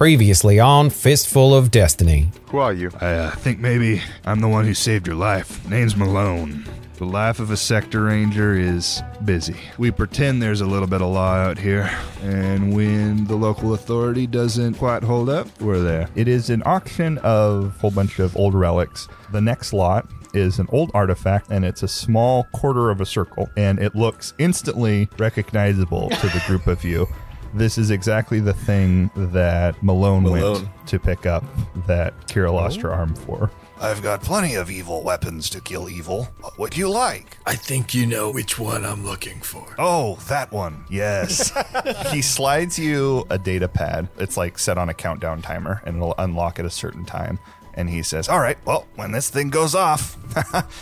Previously on Fistful of Destiny. Who are you? I uh, think maybe I'm the one who saved your life. Name's Malone. The life of a sector ranger is busy. We pretend there's a little bit of law out here, and when the local authority doesn't quite hold up, we're there. It is an auction of a whole bunch of old relics. The next lot is an old artifact, and it's a small quarter of a circle, and it looks instantly recognizable to the group of you. This is exactly the thing that Malone, went to pick up that Kira lost her oh. arm for. I've got plenty of evil weapons to kill evil. What would you like? I think you know which one I'm looking for. Oh, that one. Yes. he slides you a data pad. It's like set on a countdown timer and it'll unlock at a certain time. And he says, All right, well, when this thing goes off,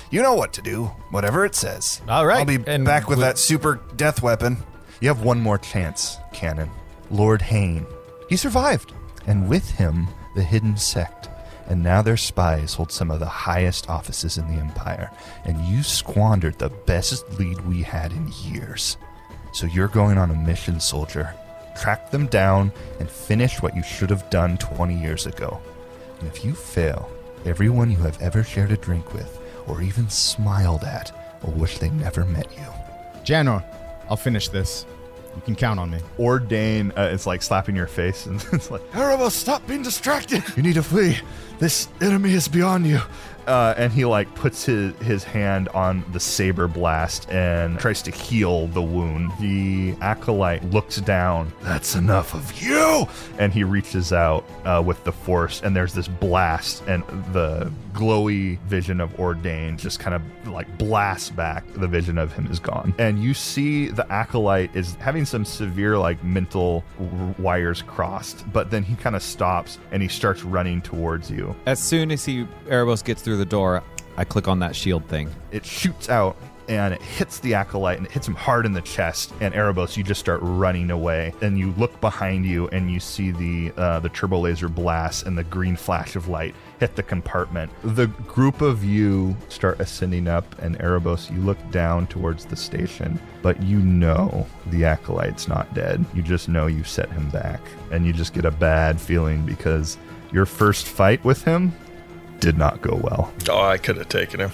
you know what to do. Whatever it says. All right, I'll be and back with we- that super death weapon. You have one more chance, Cannon. Lord Hain. He survived. And with him, the hidden sect. And now their spies hold some of the highest offices in the Empire. And you squandered the best lead we had in years. So you're going on a mission, soldier. Track them down and finish what you should have done 20 years ago. And if you fail, everyone you have ever shared a drink with, or even smiled at, will wish they never met you. Janor, I'll finish this. You can count on me. Ordain uh, is like slapping your face and it's like, Erebos, stop being distracted. You need to flee. This enemy is beyond you. Uh, and he like puts his, his hand on the saber blast and tries to heal the wound. The acolyte looks down. That's enough of you. And he reaches out uh, with the force, and there's this blast, and the glowy vision of Ordain just kind of like blasts back. The vision of him is gone, and you see the acolyte is having some severe like mental wires crossed. But then he kind of stops and he starts running towards you. As soon as he Erebos gets through the door, I click on that shield thing. it shoots out and it hits the acolyte and it hits him hard in the chest. And erebos you just start running away. And you look behind you and you see the uh, the turbo laser blast and the green flash of light hit the compartment. The group of you start ascending up and erebos you look down towards the station but you know the acolyte's not dead. You just know you set him back. And you just get a bad feeling because your first fight with him did not go well Oh, I could have taken him.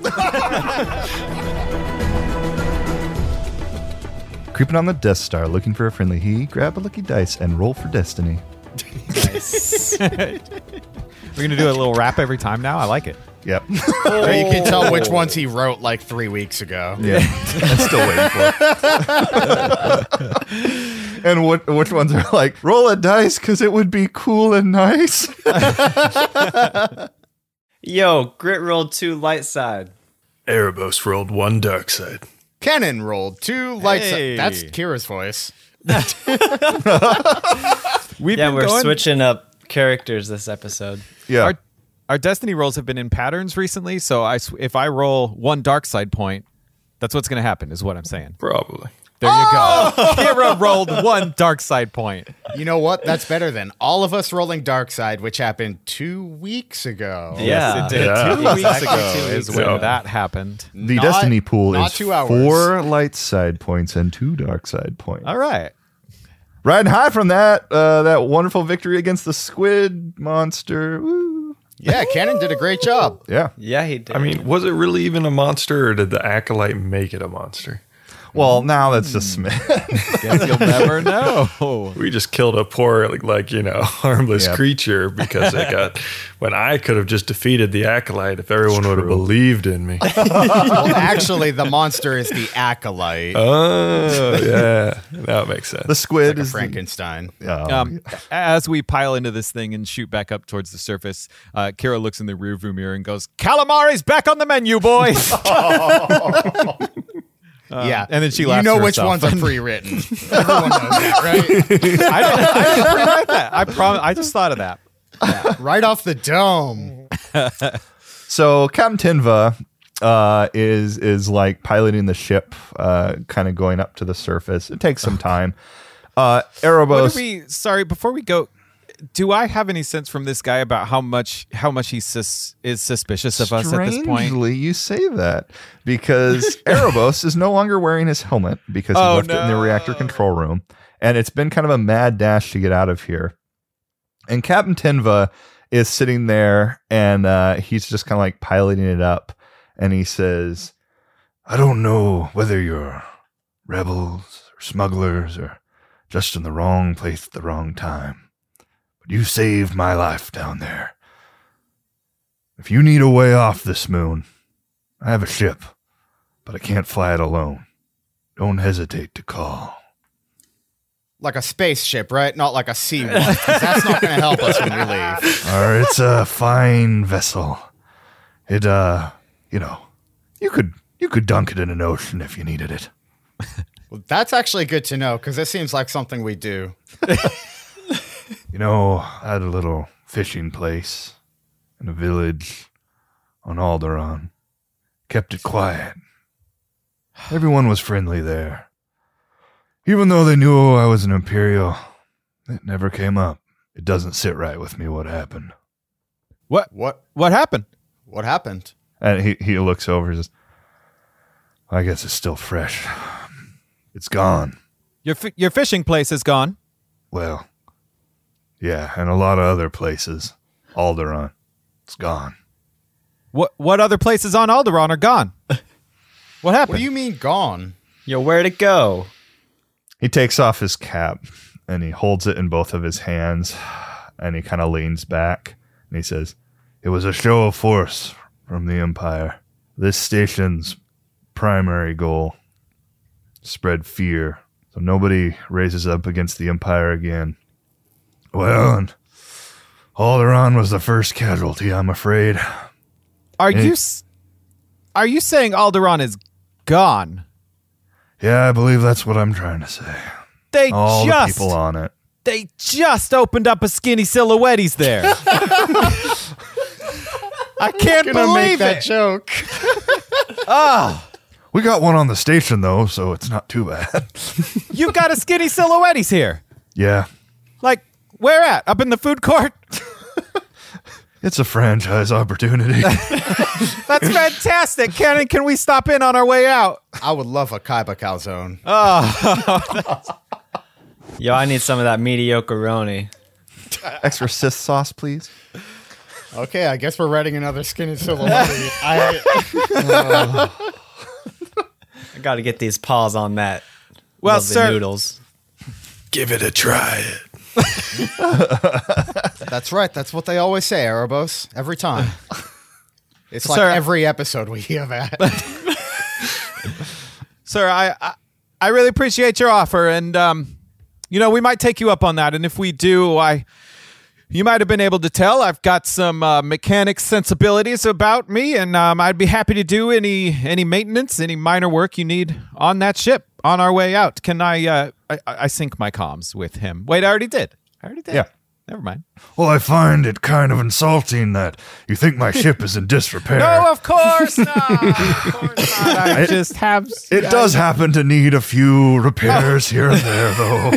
Creeping on the Death Star, looking for a friendly he, grab a lucky dice and roll for destiny. We're gonna do a little rap every time now. I like it. Yep. Or oh. you can tell which ones he wrote like three weeks ago. yeah. I'm still waiting for it. and what which ones are like, roll a dice because it would be cool and nice? Yo, grit rolled two light side. Erebos rolled one dark side. Cannon rolled two light Hey. That's Kira's voice. We've Yeah, been we're going- switching up characters this episode. Yeah. Our, our destiny rolls have been in patterns recently, so I sw- if I roll one dark side point, that's what's gonna happen. Is what I'm saying. Probably. There you go. Oh! Kira rolled one dark side point. You know what? That's better than all of us rolling dark side, which happened two weeks ago. Yeah. Yes, it did. Yeah. Two weeks ago two is weeks when ago. that happened. the Not- destiny pool is two hours. four light side points and two dark side points. All right. Riding high from that, uh, that wonderful victory against the squid monster. Woo. Yeah, Cannon did a great job. Yeah. Yeah, he did. I mean, was it really even a monster, or did the acolyte make it a monster? Well, now that's just Smith. Guess you'll never know. We just killed a poor, like, like you know, harmless Yep. creature because it got. when I could have just defeated the acolyte if everyone would have believed in me. Well, actually, the monster is the acolyte. oh, yeah, that makes sense. the squid like a is the- Frankenstein. Oh, Um, as we pile into this thing and shoot back up towards the surface, uh, Kira looks in the rearview mirror and goes, "Calamari's back on the menu, boys." Yeah, and then she You know to which ones are pre-written. Everyone knows that, right? I didn't, I didn't pre-write that. I promise. I just thought of that. right off the dome. So Captain Tinva uh, is is like piloting the ship, uh, kind of going up to the surface. It takes some time. Uh, What Erebos. we? Sorry, before we go, do I have any sense from this guy about how much how much he sus, is suspicious of us at this point? Strangely, you say that because Erebos is no longer wearing his helmet because he Oh, left it in the reactor control room, and it's been kind of a mad dash to get out of here. And Captain Tinva is sitting there and uh, he's just kind of like piloting it up. And he says, I don't know whether you're rebels or smugglers or just in the wrong place at the wrong time, you saved my life down there. If you need a way off this moon, I have a ship, but I can't fly it alone. Don't hesitate to call. Like a spaceship, right? Not like a sea one. 'cause That's not going to help us when we leave. Or it's a fine vessel. It uh, you know, you could you could dunk it in an ocean if you needed it. Well, that's actually good to know because it seems like something we do. You know, I had a little fishing place in a village on Alderaan. Kept it quiet. Everyone was friendly there. Even though they knew I was an Imperial, it never came up. It doesn't sit right with me what happened. What? What? What happened? What happened? and he, he looks over and says, I guess it's still fresh. It's gone. Your fi- your fishing place is gone. Well, yeah, and a lot of other places. Alderaan. It's gone. What what other places on Alderaan are gone? What happened? What do you mean gone? Yo, where'd it go? he takes off his cap and he holds it in both of his hands and he kind of leans back and he says, It was a show of force from the Empire. This station's primary goal spread fear so nobody raises up against the Empire again. Well, and Alderaan was the first casualty, I'm afraid. are Hey. you s- are you saying Alderaan is gone? Yeah, I believe that's what I'm trying to say. They all the just people on it. they just opened up a skinny silhouettes there. I can't Gonna believe make that it. joke. Oh. We got one on the station, though, so it's not too bad. You've got a skinny silhouettes here. yeah, Like where at? Up in the food court? it's a franchise opportunity. That's fantastic. Can can we stop in on our way out? I would love a Kyber calzone. Oh. Yo, I need some of that mediocre roni. Extra Sith sauce, please. Okay, I guess we're writing another skinny silhouette. I, I got to get these paws on that. Well, Love the sir, noodles. Give it a try. that's right. That's what they always say, Erebos. Every time. It's like Sir- every episode we hear that. sir, I, I I really appreciate your offer, and um, you know we might take you up on that, and if we do, I. You might have been able to tell I've got some uh, mechanic sensibilities about me, and um, I'd be happy to do any any maintenance, any minor work you need on that ship on our way out. Can I? Uh, I, I sync my comms with him. Wait, I already did. I already did. Yeah. Never mind. Well, I find it kind of insulting that you think my ship is in disrepair. No, of course not. Of course not. I just have. it does happen to need a few repairs here and there, though.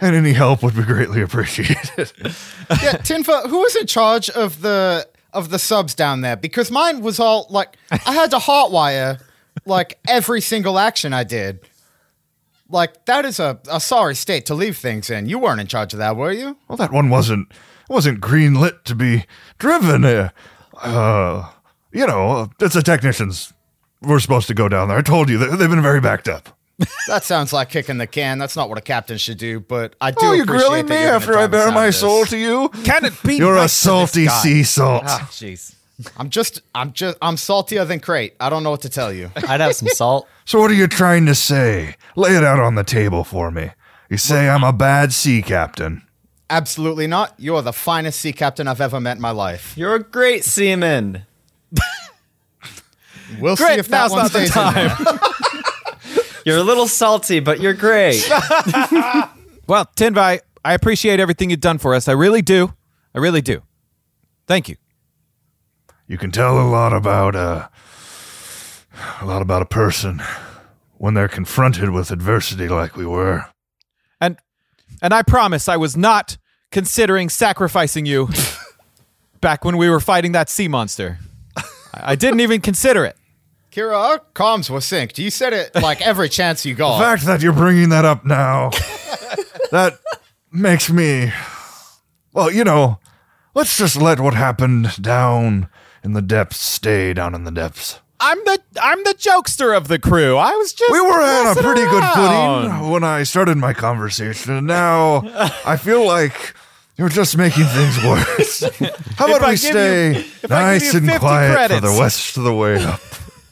and any help would be greatly appreciated. yeah, Tinva, who was in charge of the of the subs down there? Because mine was all like I had to hotwire like every single action I did. Like that is a, a sorry state to leave things in. You weren't in charge of that, were you? Well, that one wasn't wasn't green lit to be driven. Uh, uh, you know, it's the technicians. We're supposed to go down there. I told you they, they've been very backed up. That sounds like kicking the can. That's not what a captain should do. But I do. Oh, you appreciate grilling me after I and bare my sound soul this. to you? Can it be? You're a nice to this salty guy? sea salt. Ah, jeez. I'm just, I'm just, I'm saltier than crate. I don't know what to tell you. I'd have some salt. So what are you trying to say? Lay it out on the table for me. You say I'm a bad sea captain. Absolutely not. You're the finest sea captain I've ever met in my life. You're a great seaman. We'll see if that now's one not the stays in there. You're a little salty, but you're great. Well, Tinvai, I appreciate everything you've done for us. I really do. I really do. Thank you. You can tell a lot about uh, a lot about a person when they're confronted with adversity like we were. And and I promise I was not considering sacrificing you back when we were fighting that sea monster. I, I didn't even consider it. Kira, our comms were synced. You said it like every chance you got. The fact that you're bringing that up now, that makes me Well, you know, let's just let what happened down in the depths stay down in the depths. I'm the I'm the jokester of the crew. I was just We were on a messing pretty good footing when I started my conversation, and now I feel like you're just making things worse. How about we stay you- if I give nice and 50 quiet for the rest of the way up?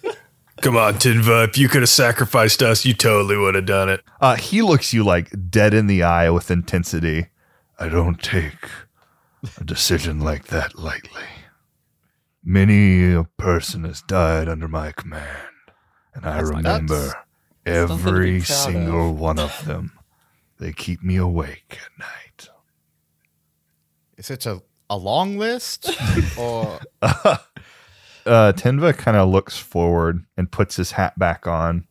Come on, Tinva. If you could have sacrificed us, you totally would have done it. Uh, he looks you like dead in the eye with intensity. I don't take a decision like that lightly. Many a person has died under my command, and I remember something every proud single one of them. They keep me awake at night. Is it a, a long list? or Uh, Tinva kind of looks forward and puts his hat back on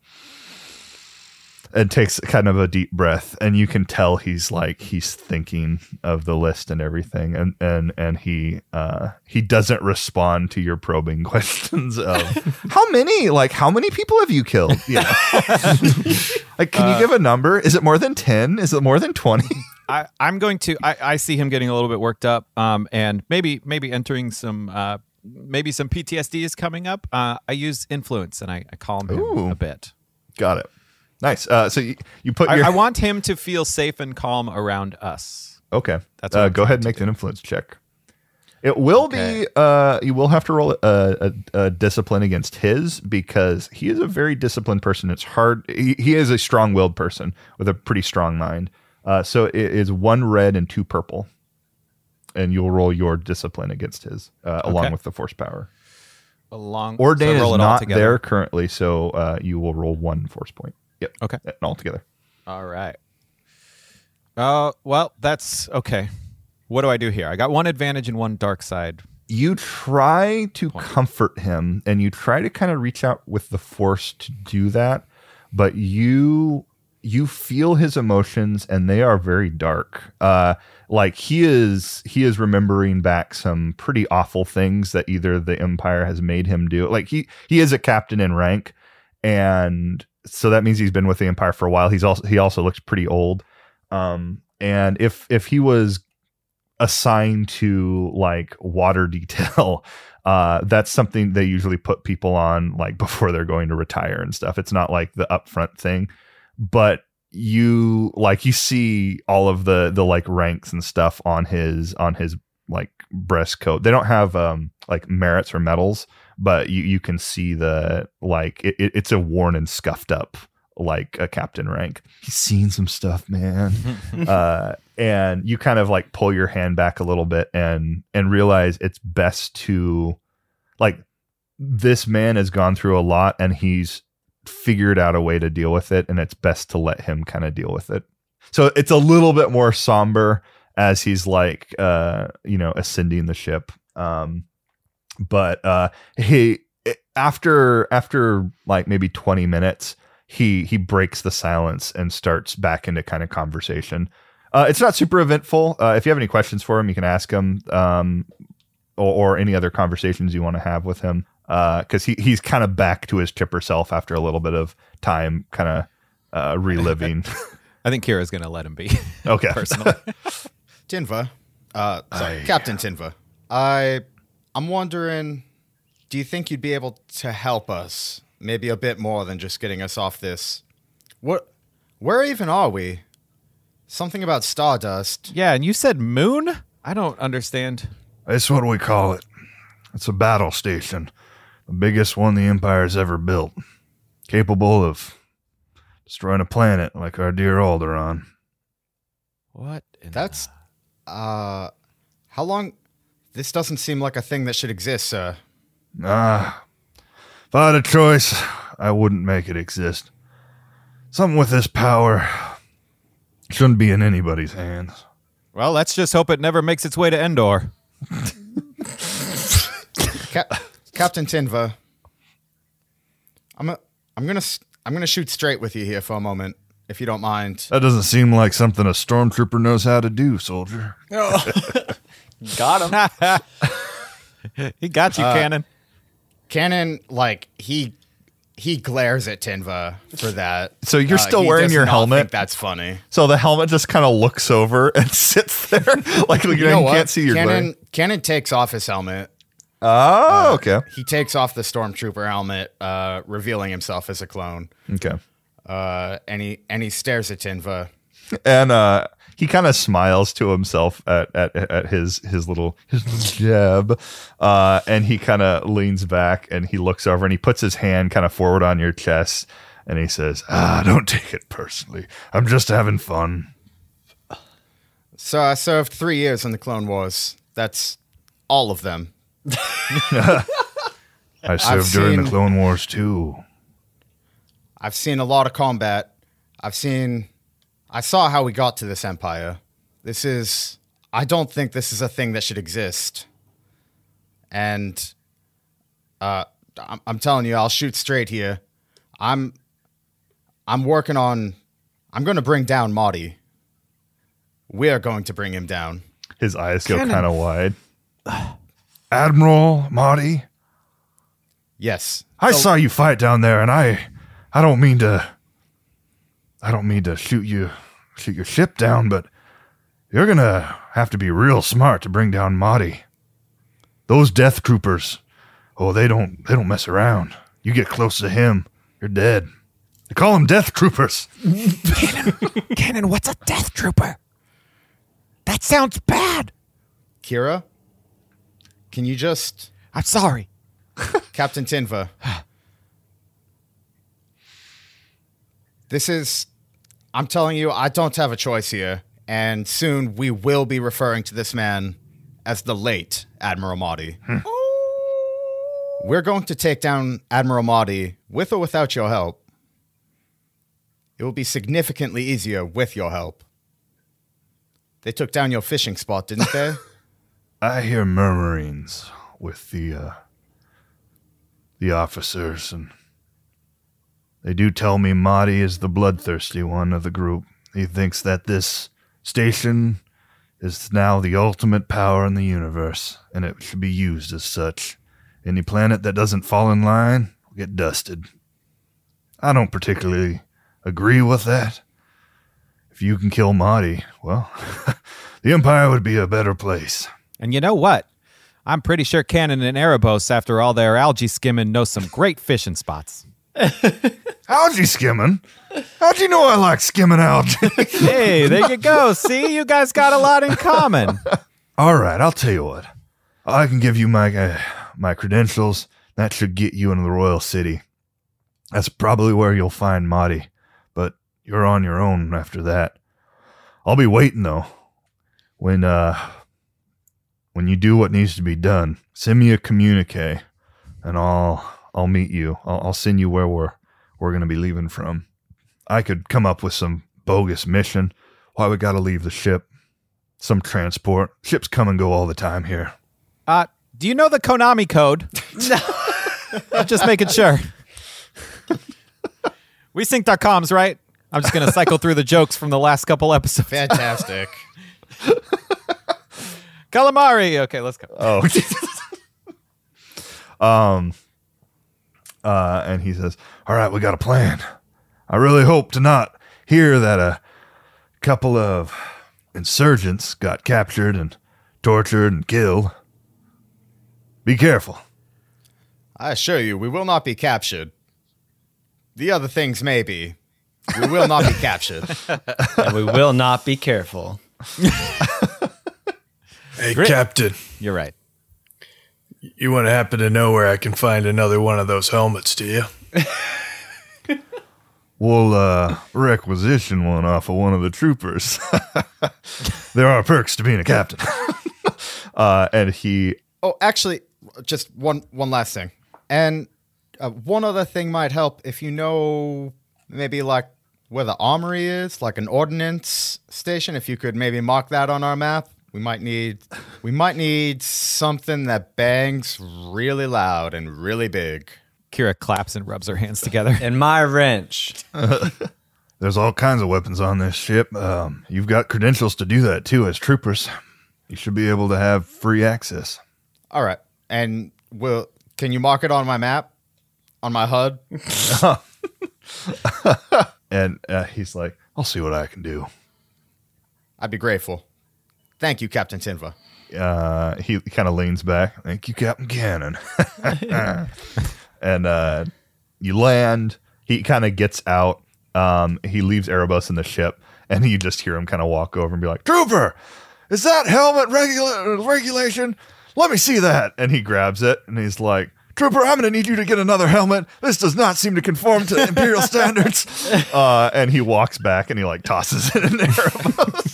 and takes kind of a deep breath and you can tell he's like he's thinking of the list and everything and and and he uh he doesn't respond to your probing questions of how many like how many people have you killed yeah like can you give a number is it more than 10 is it more than 20 I, I'm going to. I, I see him getting a little bit worked up, um, and maybe maybe entering some uh, maybe some PTSD is coming up. Uh, I use influence and I, I calm him Ooh. a bit. got it nice uh so you, you put I, your I want him to feel safe and calm around us. Okay. That's uh, go ahead and make an influence check. It will be. Uh, you will have to roll a, a, a discipline against his because he is a very disciplined person. It's hard. He, he is a strong-willed person with a pretty strong mind. Uh, so it is one red and two purple, and you'll roll your discipline against his uh, along with the force power. Along Ordain so is not together. there currently, so uh, you will roll one force point. Yep. Okay. Uh, All together. All right. Uh, well, that's okay. What do I do here? I got one advantage and one dark side. you try to comfort him and you try to kind of reach out with the force to do that but you you feel his emotions and they are very dark uh like he is he is remembering back some pretty awful things that either the empire has made him do like he he is a captain in rank and so that means he's been with the empire for a while. He's also he also looks pretty old. Um and if if he was assigned to like water detail uh that's something they usually put people on like before they're going to retire and stuff. It's not like the upfront thing. But you like you see all of the the like ranks and stuff on his on his like breast coat. They don't have um like merits or medals but you you can see the like it, it- it's a worn and scuffed up like a captain rank. He's seen some stuff man. Uh, and you kind of like pull your hand back a little bit and and realize it's best to like this man has gone through a lot and he's figured out a way to deal with it and it's best to let him kind of deal with it. So it's a little bit more somber as he's like uh you know ascending the ship. Um but uh he after after like maybe 20 minutes he he breaks the silence and starts back into kind of conversation uh, it's not super eventful. Uh, if you have any questions for him, you can ask him, um, or, or any other conversations you want to have with him, because he he's kind of back to his chipper self after a little bit of time, kind of uh, reliving. I think Kira's going to let him be. okay, personally. Tinva, uh, sorry, Captain Tinva, I, I'm wondering, do you think you'd be able to help us? Maybe a bit more than just getting us off this. What? Where even are we? Something about Stardust. yeah, and you said moon? I don't understand. That's what we call it. It's a battle station, the biggest one the Empire's ever built, capable of destroying a planet like our dear Alderaan. What? in That's, uh, how long? This doesn't seem like a thing that should exist, sir. Ah, if I had a choice, I wouldn't make it exist. Something with this power shouldn't be in anybody's hands. Well, let's just hope it never makes its way to Endor. Cap- Captain Tinva, I'm a, I'm gonna s- I'm gonna shoot straight with you here for a moment, if you don't mind. That doesn't seem like something a stormtrooper knows how to do, soldier. Got him. he got you, Cannon. Cannon, like he he glares at Tinva for that. So you're Uh, still he wearing your helmet? think that's funny. So the helmet just kind of looks over and sits there, like you, You know, you can't see your Cannon. Cannon takes off his helmet. Oh, okay, He takes off the stormtrooper helmet, uh, revealing himself as a clone. okay. Uh, and he and he stares at Tinva. and uh he kind of smiles to himself at, at at his his little his jab uh and he kind of leans back and he looks over and he puts his hand kind of forward on your chest and he says Ah, don't take it personally. I'm just having fun. So I served three years in the Clone Wars. That's all of them. I served during the Clone Wars too. I've seen a lot of combat. I've seen. I saw how we got to this empire. This is. I don't think this is a thing that should exist. And, uh, I'm, I'm telling you, I'll shoot straight here. I'm. I'm working on. I'm going to bring down Motti. We are going to bring him down. his eyes go kind of wide Admiral Motti, Yes. I The- saw you fight down there, and I, I don't mean to, I don't mean to shoot you, shoot your ship down, but you're gonna have to be real smart to bring down Motti. Those Death Troopers, oh, they don't, they don't mess around. You get close to him, you're dead. They call them Death Troopers. Cannon, what's a death trooper? That sounds bad. Kira, can you just. I'm sorry. Captain Tinva. this is, I'm telling you, I don't have a choice here. And soon we will be referring to this man as the late Admiral Motti. We're going to take down Admiral Motti with or without your help. It will be significantly easier with your help. They took down your fishing spot, didn't they? I hear murmurings with the uh, the officers, and they do tell me Motti is the bloodthirsty one of the group. He thinks that this station is now the ultimate power in the universe, and it should be used as such. Any planet that doesn't fall in line will get dusted. I don't particularly agree with that. If you can kill Motti, well, the Empire would be a better place. And you know what? I'm pretty sure Cannon and Erebos, after all their algae skimming, know some great fishing spots. Algae skimming? How'd you know I like skimming algae? Hey, there you go. See, you guys got a lot in common. All right, I'll tell you what. I can give you my uh, my credentials. That should get you into the royal city. That's probably where you'll find Motti, but you're on your own after that. I'll be waiting though. When uh when you do what needs to be done, send me a communique, and I'll I'll meet you. I'll, I'll send you where we're we're gonna be leaving from. I could come up with some bogus mission. Why we gotta leave the ship? Some transport. Ships come and go all the time here. Uh, do you know the Konami code? No. I'm just making sure. we synced our comms, right? I'm just going to cycle through the jokes from the last couple episodes. Fantastic. Calamari. Okay, let's go. Oh. um. Uh, and he says, All right, we got a plan. I really hope to not hear that a couple of insurgents got captured and tortured and killed. Be careful. I assure you, we will not be captured. The other things may be. We will not be captured. and we will not be careful. Hey, Captain, You're right. You wouldn't happen to know where I can find another one of those helmets, do you? We'll uh, requisition one off of one of the troopers. there are perks to being a captain. uh, and he, Oh, actually, just one one last thing, and uh, one other thing might help if you know maybe like where the armory is, like an ordnance station. If you could maybe mark that on our map, we might need we might need something that bangs really loud and really big. Kira claps and rubs her hands together. And my wrench. There's all kinds of weapons on this ship. Um, you've got credentials to do that too as troopers. You should be able to have free access. All right, and will can you mark it on my map? on my HUD. And uh, he's like, I'll see what I can do. I'd be grateful. Thank you, Captain Tinva. uh, he kind of leans back. Thank you, Captain Cannon. and uh, you land. He kind of gets out. Um, he leaves Erebos in the ship, and you just hear him kind of walk over and be like, Trooper, is that helmet regula- regulation? Let me see that. and he grabs it, and he's like, Trooper, I'm going to need you to get another helmet. This does not seem to conform to Imperial standards. uh, and he walks back and he like tosses it in Erebos.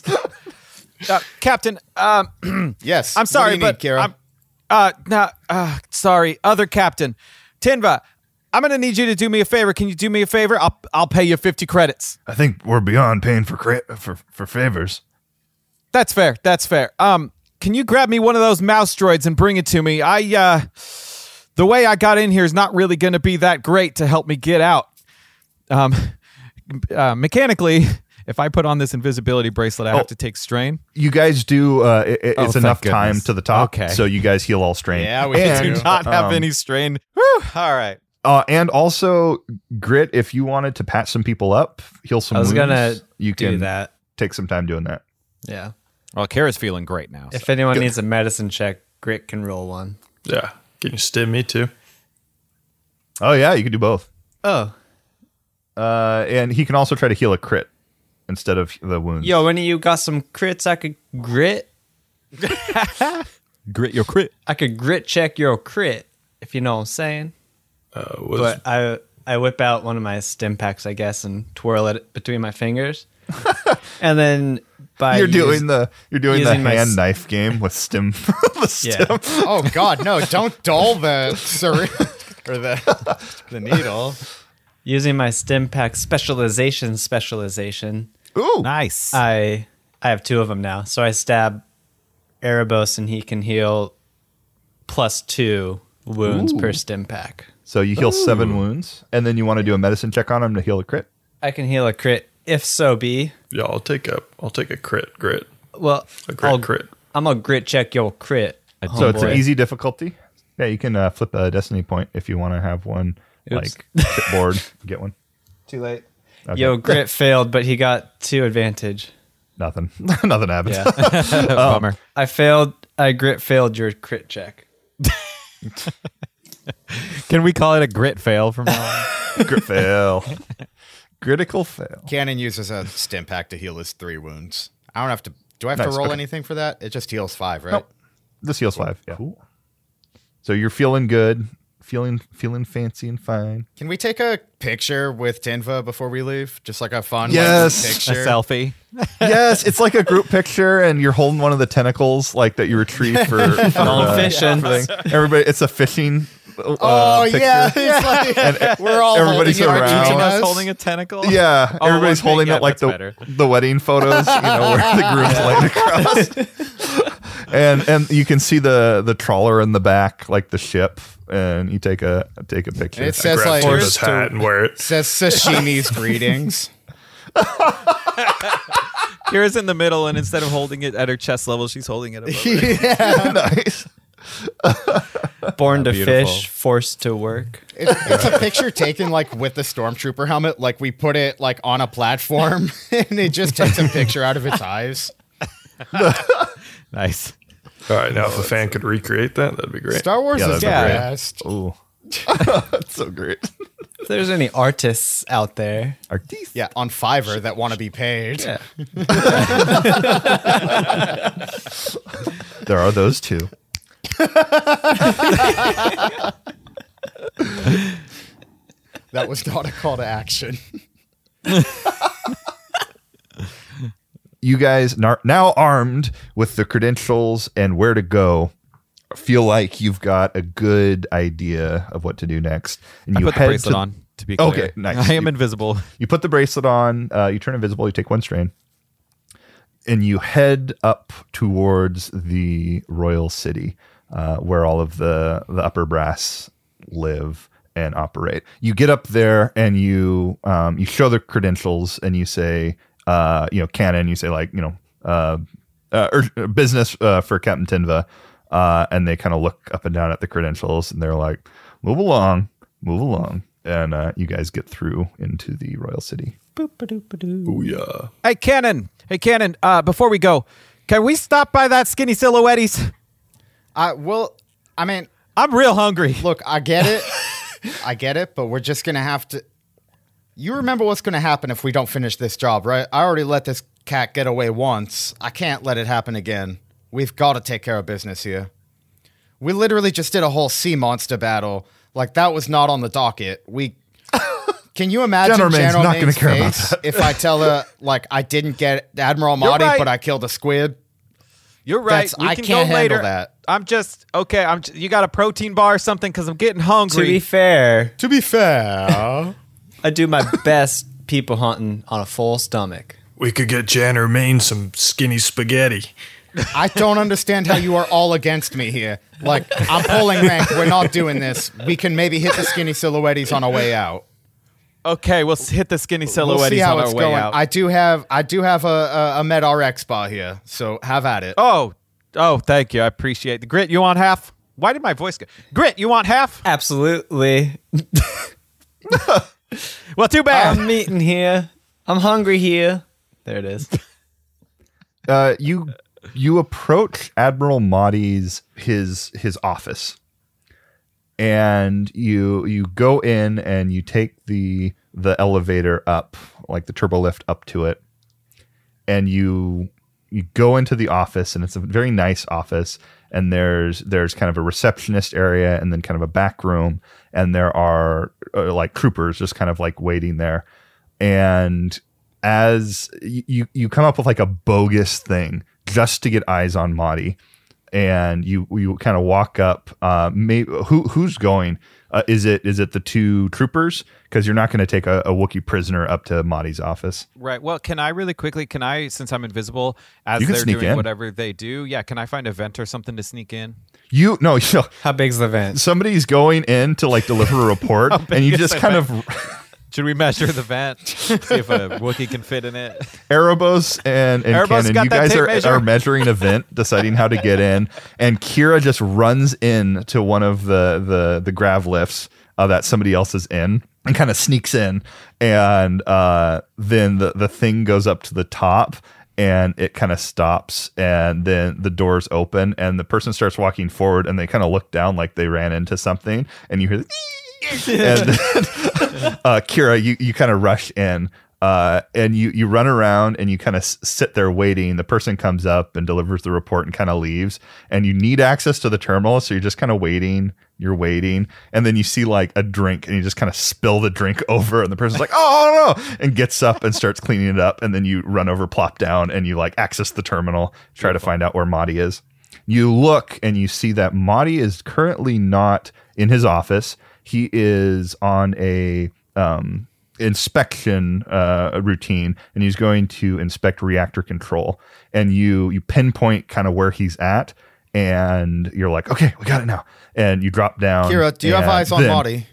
Uh, Captain, um, Yes. I'm sorry, what do you but need, Kira? I'm, uh, no, uh, sorry, other captain, Tinva. I'm gonna need you to do me a favor. Can you do me a favor? I'll I'll pay you 50 credits. I think we're beyond paying for cra- for for favors. That's fair. That's fair. Um, can you grab me one of those mouse droids and bring it to me? I uh, the way I got in here is not really gonna be that great to help me get out. Um, uh, mechanically, if I put on this invisibility bracelet, I Oh. have to take strain. you guys do. Uh, it, it's Oh, enough time goodness. to the top, Okay. so you guys heal all strain. Yeah, we and, do. Not have um, any strain. Whew, all right. Uh, and also, grit. If you wanted to patch some people up, heal some. I was wounds, gonna you do can that. take some time doing that. Yeah. Well, Kara's feeling great now. If anyone needs a medicine check, Grit can roll one. Yeah. Can you stim me too? Oh yeah, you can do both. Oh. Uh, and he can also try to heal a crit instead of the wounds. Yo, when you got some crits I could grit? Grit your crit. I could grit check your crit, if you know what I'm saying. Uh, was, But I I whip out one of my stim packs, I guess, and twirl it between my fingers. and then by you're use- doing the you're doing the using my hand s- knife game with stim. the Yeah. stim. oh God, no! Don't dull the syringe or the the needle. using my stim pack specialization specialization. Ooh, Nice. I I have two of them now. So I stab Erebos and he can heal plus two wounds per stim pack. So you heal seven wounds, and then you want to do a medicine check on him to heal a crit. I can heal a crit if so be. yeah, I'll take a I'll take a crit grit. Well, A crit I'll, crit. I'm gonna grit check your crit. so it's an easy difficulty. Yeah, you can uh, flip a destiny point if you want to have one Oops. like chipboard. Get one. Too late. Okay. Yo, grit failed, but he got two advantage. Nothing. Nothing happens. Yeah. Um, Bummer. I failed. I grit failed your crit check. Can we call it a grit fail from now on? Crit fail. Critical fail. Cannon uses a stim pack to heal his three wounds. I don't have to. Do I have Nice, to roll okay. anything for that? It just heals five, right? Nope. This heals five. Yeah. Cool. So you're feeling good, feeling feeling fancy and fine. Can we take a picture with Tinva before we leave? Just like a fun like, Yes. a selfie. yes, it's like a group picture, and you're holding one of the tentacles, like that you retrieve for, for uh, fishing. thing. Everybody, it's a fishing. Uh, Oh picture. yeah, it's like, we're all everybody's holding around. between Each of us us. holding a tentacle. Yeah, Oh, everybody's one holding thing, it like the better. the wedding photos, you know, where the groom's laying across, and and you can see the the trawler in the back, like the ship, and you take a take a picture. It says like Tinva's hat and wear it. says sashimi's greetings. Kira's in the middle, and instead of holding it at her chest level, she's holding it above her. nice. Born to Beautiful. fish, forced to work. It's, it's a picture taken like with the stormtrooper helmet. Like we put it like on a platform, and it just takes a picture out of its eyes. Nice. All right, now if a fan could recreate that, that'd be great. Star Wars Yeah, is the that'd be great. best. Ooh, that's so great. If there's any artists out there, Artiste. Yeah, on Fiverr that want to be paid. yeah. There are those two. That was not a call to action. you guys now armed with the credentials and where to go feel like you've got a good idea of what to do next and I you put the head bracelet to- on. To be clear. Okay, nice. I am You- invisible. you put the bracelet on uh, you turn invisible you take one strain and you head up towards the royal city uh, where all of the the upper brass live and operate you get up there and you um, you show the credentials and you say uh, you know canon you say like you know uh, uh, or business uh, for captain tinva uh, and they kind of look up and down at the credentials and they're like move along move along, and uh, you guys get through into the royal city. Booyah. Hey, Cannon. Hey, Cannon. Uh, before we go, can we stop by that skinny silhouettes? I will. I mean, I'm real hungry. look, I get it. I get it, but we're just gonna have to. You remember what's gonna happen if we don't finish this job, right? I already let this cat get away once. I can't let it happen again. We've got to take care of business here. We literally just did a whole sea monster battle. Like that was not on the docket. We. Can you imagine General Main's General not gonna care about face if I tell her like I didn't get Admiral Motti, right. but I killed a squid? You're right. That's- we I can can't go handle later. that. I'm just okay. I'm. j- You got a protein bar or something? Because I'm getting hungry. To be fair, To be fair, I do my best people hunting on a full stomach. We could get Jan or Maine some skinny spaghetti. I don't understand how you are all against me here. Like, I'm pulling rank. We're not doing this. We can maybe hit the skinny silhouettes on our way out. okay, we'll hit the skinny We'll silhouettes see how on our it's way going. out. I do have I do have a, a, a Med RX bar here, so have at it. oh, oh, thank you. I appreciate the grit. You want half? Why did my voice go? Grit, you want half? Absolutely. Well, too bad. I'm eating here. I'm hungry here. There it is. Uh, you you approach Admiral Motti's his his office, and you you go in and you take the the elevator up, like the turbo lift up to it, and you you go into the office, and it's a very nice office. And there's there's kind of a receptionist area, and then kind of a back room, and there are uh, like troopers just kind of like waiting there, and as you you come up with like a bogus thing just to get eyes on Motti, and you you kind of walk up. Uh, may, who who's going? Uh, is it is it the two troopers? Because you're not going to take a, a Wookiee prisoner up to Motti's office. Right. Well, can I really quickly? Can I, since I'm invisible, as they're doing in. whatever they do? Yeah. Can I find a vent or something to sneak in? You no, you know, How big's the vent? somebody's going in to like deliver a report, and you just the kind of Should we measure the vent? See if a Wookiee can fit in it. Erebos and, and Erebos Cannon, you guys are, measure? are measuring a vent, deciding how to get in, and Kira just runs in to one of the the the grav lifts uh, that somebody else is in, and kind of sneaks in, and uh, then the the thing goes up to the top. And it kind of stops, and then the doors open, and the person starts walking forward, and they kind of look down like they ran into something, and you hear, the and then, uh, Kira, you, you kind of rush in uh, and you, you run around and you kind of s- sit there waiting. The person comes up and delivers the report and kind of leaves. And you need access to the terminal. So you're just kind of waiting. You're waiting. And then you see like a drink and you just kind of spill the drink over. And the person's like, oh, no. And gets up and starts cleaning it up. And then you run over, plop down, and you like access the terminal, try to find out where Motti is. You look and you see that Motti is currently not in his office. He is on a um, inspection uh, routine, and he's going to inspect reactor control. And you you pinpoint kind of where he's at, and you're like, okay, we got it now. And you drop down. Kira, do you have eyes on then- Motti?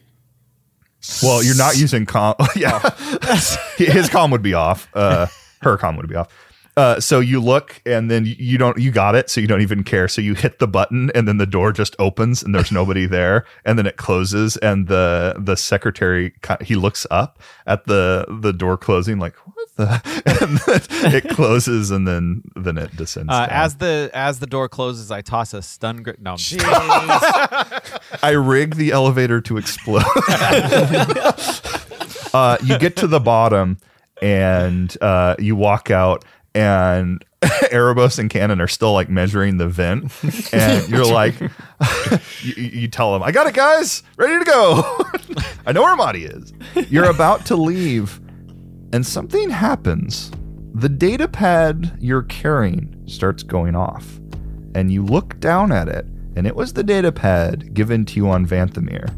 Well, you're not using com. yeah, his com would be off. Uh, her com would be off. Uh, so you look and then you- you don't you got it so you don't even care so you hit the button and then the door just opens and there's nobody there and then it closes and the the secretary he looks up at the the door closing like what the and then it closes and then then it descends Uh, as the as the door closes, I toss a stun grit. No, I'm I rig the elevator to explode. uh, you get to the bottom and uh, you walk out, and Erebos and Cannon are still like measuring the vent, and you're like, you, you tell them, "I got it, guys, ready to go. I know where Motti is." You're about to leave, and something happens. The data pad you're carrying starts going off, and you look down at it, and it was the data pad given to you on Vanthamir.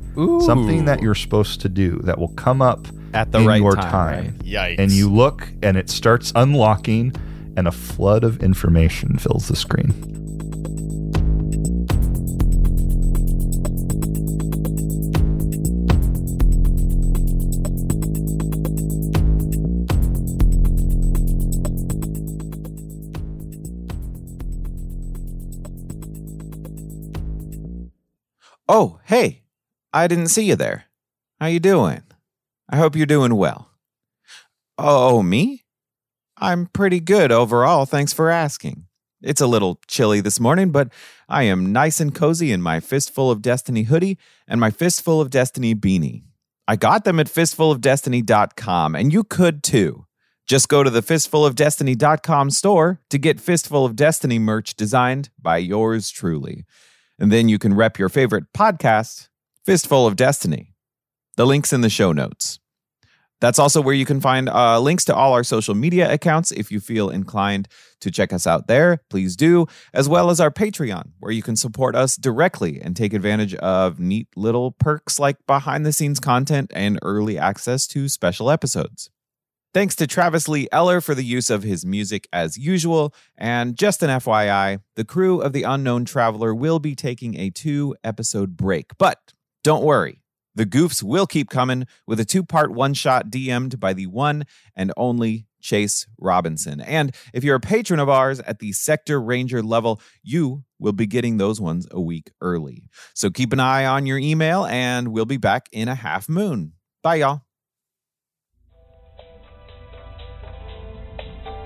Something that you're supposed to do that will come up At the in right your time, time. Yikes. And you look, and it starts unlocking, and a flood of information fills the screen. Oh, hey, I didn't see you there. How you doing? I hope you're doing well. Oh, me? I'm pretty good overall, thanks for asking. It's a little chilly this morning, but I am nice and cozy in my Fistful of Destiny hoodie and my Fistful of Destiny beanie. I got them at fistfulofdestiny.com, and you could too. Just go to the fistfulofdestiny.com store to get Fistful of Destiny merch designed by yours truly. And then you can rep your favorite podcast, Fistful of Destiny. The link's in the show notes. That's also where you can find uh, links to all our social media accounts if you feel inclined to check us out there. Please do, as well as our Patreon, where you can support us directly and take advantage of neat little perks like behind the scenes content and early access to special episodes. Thanks to Travis Lee Eller for the use of his music as usual. And just an FYI, the crew of The Unknown Traveler will be taking a two episode break. But don't worry, the goofs will keep coming with a two part one shot DM'd by the one and only Chase Robinson. And if you're a patron of ours at the Sector Ranger level, you will be getting those ones a week early. So keep an eye on your email, and we'll be back in a half moon. Bye, y'all.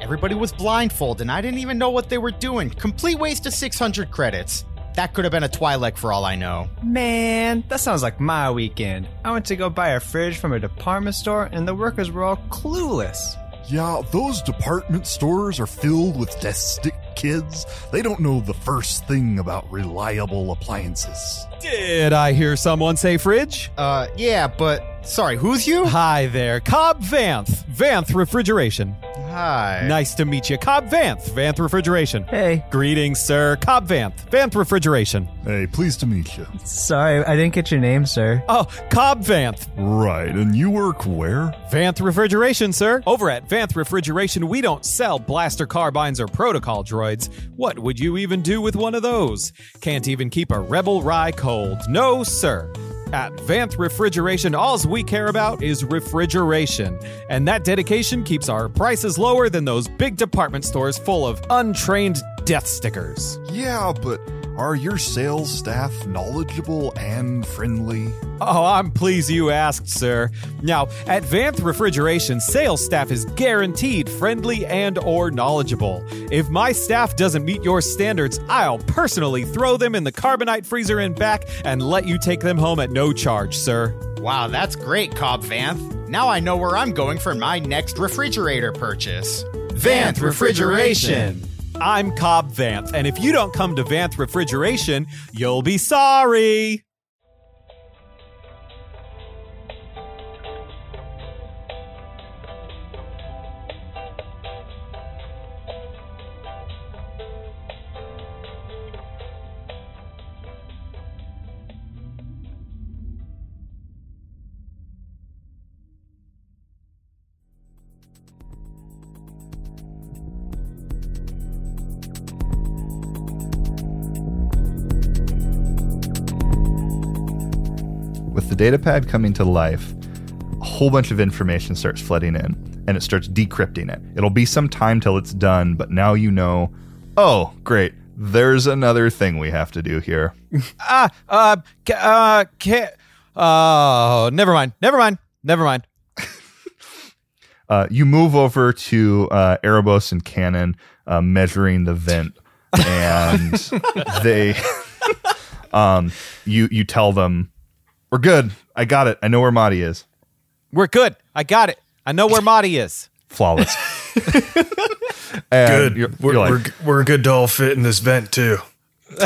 Everybody was blindfolded, and I didn't even know what they were doing. Complete waste of 600 credits. That could have been a Twi'lek for all I know. Man, that sounds like my weekend. I went to go buy a fridge from a department store, and the workers were all clueless. Yeah, those department stores are filled with death stick kids. They don't know the first thing about reliable appliances. Did I hear someone say fridge? Uh, yeah, but sorry, who's you? Hi there, Cobb Vanth. Vanth Refrigeration. Hi. Nice to meet you. Cobb Vanth, Vanth Refrigeration. Hey, Greetings, sir. Cobb Vanth, Vanth Refrigeration. Hey, pleased to meet you. sorry, I didn't get your name, sir. Oh, Cobb Vanth. Right, and you work where? Vanth Refrigeration, sir. Over at Vanth Refrigeration, we don't sell blaster carbines or protocol droids. What would you even do with one of those? Can't even keep a Rebel Rye cold. No, sir. At Vanth Refrigeration, alls we care about is refrigeration. And that dedication keeps our prices lower than those big department stores full of untrained death stickers. Yeah, but are your sales staff knowledgeable and friendly? Oh, I'm pleased you asked, sir. Now, at Vanth Refrigeration, sales staff is guaranteed friendly and or knowledgeable. If my staff doesn't meet your standards, I'll personally throw them in the carbonite freezer and back and let you take them home at no charge, sir. Wow, that's great, Cobb Vanth. Now I know where I'm going for my next refrigerator purchase. Vanth Refrigeration. I'm Cobb Vanth, and if you don't come to Vanth Refrigeration, you'll be sorry. Data pad coming to life, a whole bunch of information starts flooding in and it starts decrypting it. It'll be some time till it's done, but now you know, oh, great. There's another thing we have to do here. Ah, uh, ca- uh, ca- oh, never mind, never mind, never mind. Uh, you move over to uh, Erebos and Cannon uh, measuring the vent, and they, um, you you tell them, "We're good. I got it. I know where Motti is. We're good. I got it. I know where Marty is. Flawless." Good. You're, we're, you're like, we're, we're good to all fit in this vent too.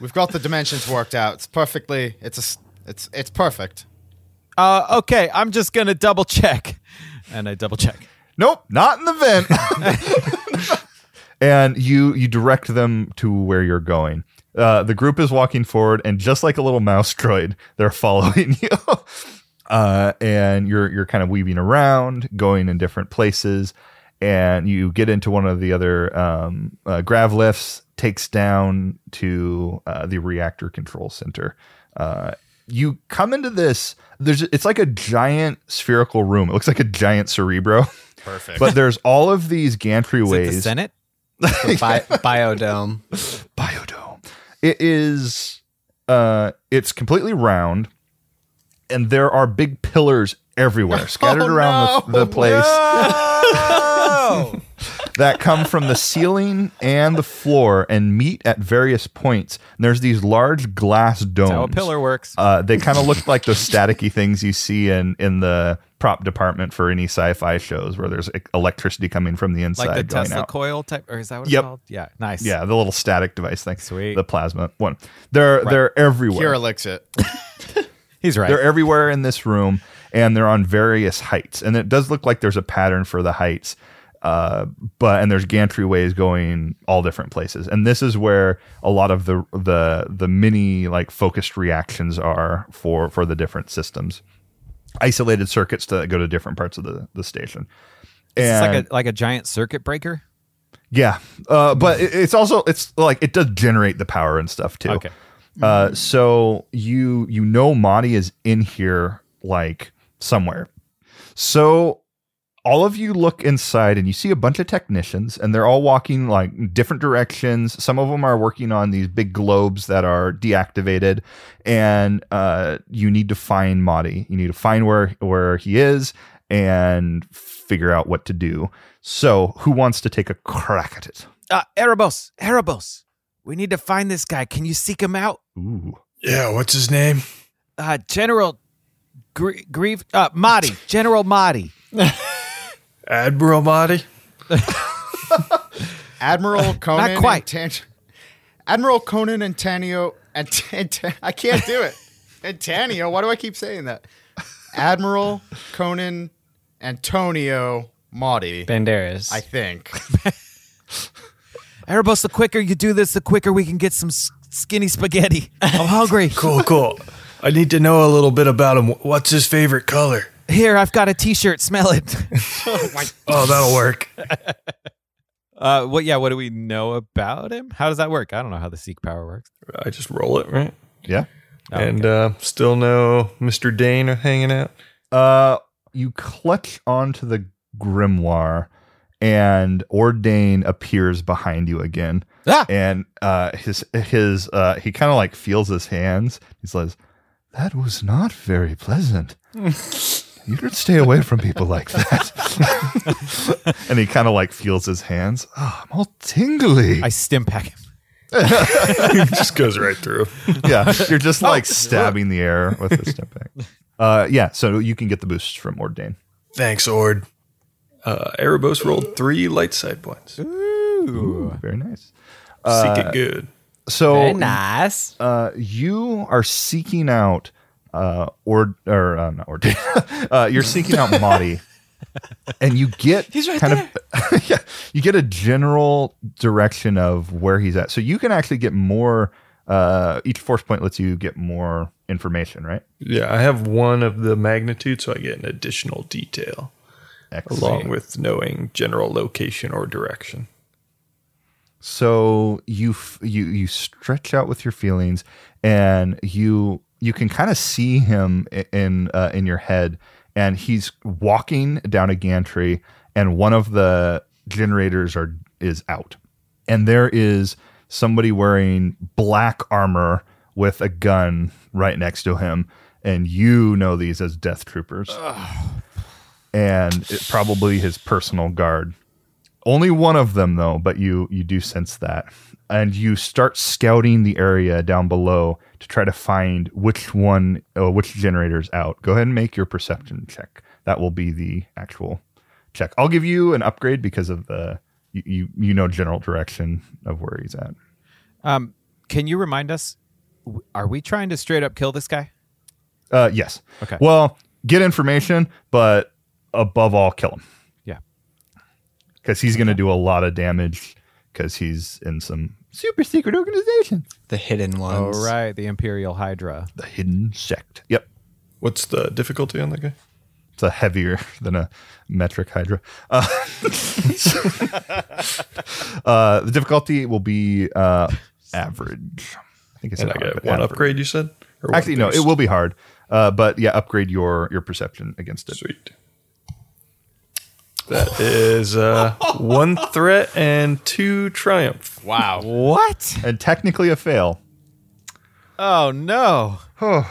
We've got the dimensions worked out. It's perfectly. It's a. It's it's perfect. Uh, okay, I'm just gonna double check, and I double check. Nope, not in the vent. and you you direct them to where you're going. Uh, the group is walking forward, and just like a little mouse droid, they're following you. uh, and you're you're kind of weaving around, going in different places, and you get into one of the other um, uh, grav lifts, takes down to uh, the reactor control center. Uh, you come into this. There's it's like a giant spherical room. It looks like a giant cerebro. Perfect. But there's all of these gantry Is it the ways. Senate? Bi- biodome. Biodome. It is uh it's completely round and there are big pillars everywhere scattered Oh, around no. the, the place that come from the ceiling and the floor and meet at various points. And there's these large glass domes. how a pillar works. Uh, they kind of look like those staticky things you see in in the prop department for any sci-fi shows where there's e- electricity coming from the inside like the going Tesla out. coil type, or is that what Yep. it's called? Yeah, nice. Yeah, the little static device thing. Sweet. The plasma one. They're they're everywhere. Kira licks it. he's right. They're everywhere in this room, and they're on various heights. And it does look like there's a pattern for the heights, uh, but and there's gantry ways going all different places. And this is where a lot of the the the mini like focused reactions are for for the different systems, isolated circuits that go to different parts of the the station. it's like a like a giant circuit breaker. yeah, uh, but it- it's also it's like it does generate the power and stuff too. Okay. Uh, so you you know Monty is in here like somewhere. So all of you look inside and you see a bunch of technicians and they're all walking like different directions. Some of them are working on these big globes that are deactivated and uh, you need to find Monty. You need to find where where he is and figure out what to do. So, who wants to take a crack at it? Uh, Erebos, Erebos, we need to find this guy. Can you seek him out? Ooh. Yeah, what's his name? Uh, General Gr- Grieve, uh, Motti, General Motti. Admiral Motti? Admiral Conan. and quite. Tan- Admiral Conan and Tanio. And, and I can't do it. Antonio. Why do I keep saying that? Admiral Conan Antonio Motti. Banderas. I think. Erebos, the quicker you do this, the quicker we can get some s- skinny spaghetti. I'm hungry. Cool, cool. I need to know a little bit about him. What's his favorite color? Here, I've got a T-shirt. Smell it. Oh, that'll work. Uh, what? Yeah. What do we know about him? How does that work? I don't know how the seek power works. I just roll it, right? Yeah. and uh, still no Mr. Dane hanging out. Uh, you clutch onto the grimoire, and Ordain appears behind you again. Ah! And uh, his his uh, he kind of like feels his hands. He says, "That was not very pleasant. you should stay away from people like that." and he kind of like feels his hands. Oh, I'm all tingly. I stim pack him. just goes right through. yeah, you're just like stabbing the air with the step back. Uh, yeah, so you can get the boosts from Ordain. Thanks, Ord. Uh, Erebos rolled three light side points. Ooh, very nice. Seek it good. So Very nice. uh, you are seeking out uh, or or uh, not Ordain. uh, you're seeking out Motti, and you get He's right kind of yeah, you get a general direction of where he's at. So you can actually get more. Uh, each force point lets you get more information, right? Yeah, I have one of the magnitude, so I get an additional detail Excellent. along with knowing general location or direction. so you f- you you stretch out with your feelings and you you can kind of see him in uh, in your head and he's walking down a gantry and one of the generators are is out. And there is somebody wearing black armor with a gun right next to him and you know these as death troopers. And it, probably his personal guard. Only one of them though, but you you do sense that. And you start scouting the area down below to try to find which one uh, which generator's out. Go ahead and make your perception check. That will be the actual check. I'll give you an upgrade because of the you you, you know general direction of where he's at. Um, can you remind us? Are we trying to straight up kill this guy? Uh yes. Okay. Well, get information, but above all kill him Yeah. cuz he's going to do a lot of damage cuz he's in some super secret organization. The hidden Oh ones. right, the Imperial Hydra. The hidden sect. Yep. What's the difficulty on that guy? It's a heavier than a metric hydra. Uh, uh, the difficulty will be uh, average. I think it's And I get one upgrade, you said? Or Actually, no, it will be hard. Uh, but yeah, upgrade your your perception against it. Sweet. That is uh, one threat and two triumph. Wow. What? And technically a fail. Oh no!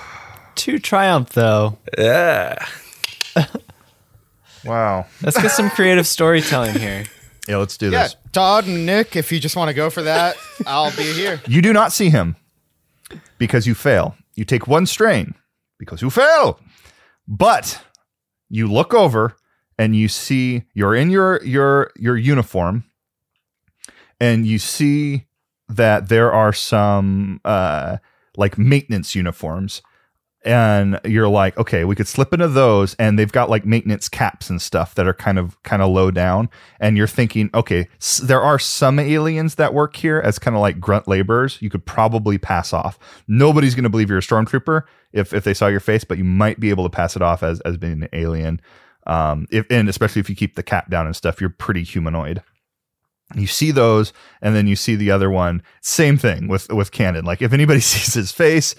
two triumph though. Yeah. Wow. Let's get some creative storytelling here. Yeah, let's do Yeah, this. Todd and Nick, if you just want to go for that, I'll be here. You do not see him because you fail. You take one strain because you fail. But you look over and you see you're in your your your uniform and you see that there are some uh like maintenance uniforms and you're like okay we could slip into those and they've got like maintenance caps and stuff that are kind of kind of low down and you're thinking okay s- there are some aliens that work here as kind of like grunt laborers. You could probably pass off. Nobody's going to believe you're a stormtrooper if if they saw your face but you might be able to pass it off as as being an alien um if and especially if you keep the cap down and stuff you're pretty humanoid. You see those and then you see the other one. Same thing with with Cannon like if anybody sees his face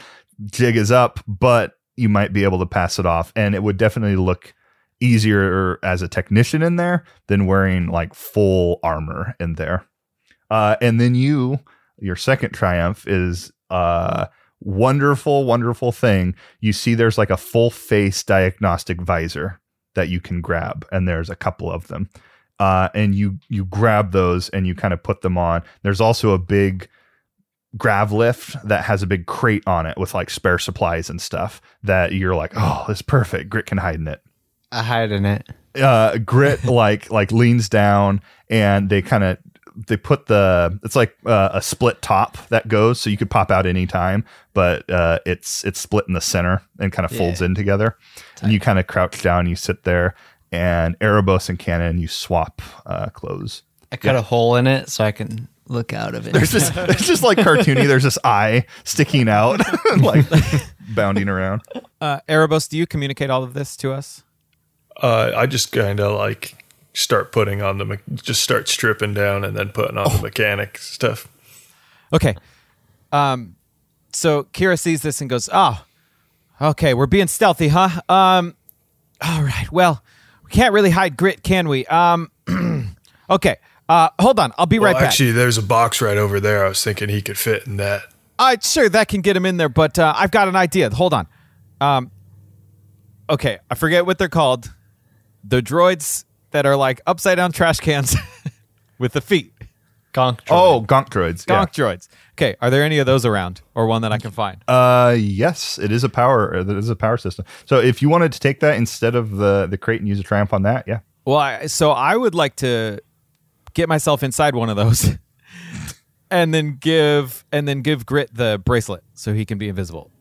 jig is up but you might be able to pass it off and it would definitely look easier as a technician in there than wearing like full armor in there. Uh and then you your second triumph is uh wonderful wonderful thing. You see there's like a full face diagnostic visor that you can grab and there's a couple of them uh, and you you grab those and you kind of put them on. There's also a big grav lift that has a big crate on it with like spare supplies and stuff that you're like, oh, this is perfect. Grit can hide in it. I hide in it. Uh, Grit like like leans down and they kind of they put the it's like uh, a split top that goes so you could pop out anytime but uh, it's it's split in the center and kind of folds in together and you kind of crouch down you sit there and Erebos and Cannon you swap uh, clothes I cut a hole in it so I can look out of it. There's just it's just like cartoony. There's this eye sticking out, like bounding around. Uh, Erebos, do you communicate all of this to us? Uh, I just kind of like start putting on the, just start stripping down and then putting on the mechanic stuff. Okay. Um, so Kira sees this and goes, "Oh, okay, we're being stealthy, huh? Um, all right. Well, we can't really hide grit, can we? Um, okay. Uh, hold on. I'll be Well, right back. actually, there's a box right over there. I was thinking he could fit in that. Uh, sure, that can get him in there, but uh, I've got an idea. Hold on. Um, okay, I forget what they're called. The droids that are like upside down trash cans with the feet. Gonk. Oh, gonk droids. Gonk droids. Okay, are there any of those around, or one that I can find? Uh, yes, it is a power. It is a power system. So if you wanted to take that instead of the the crate and use a triumph on that, yeah. Well, I, so I would like to get myself inside one of those, and then give and then give Grit the bracelet so he can be invisible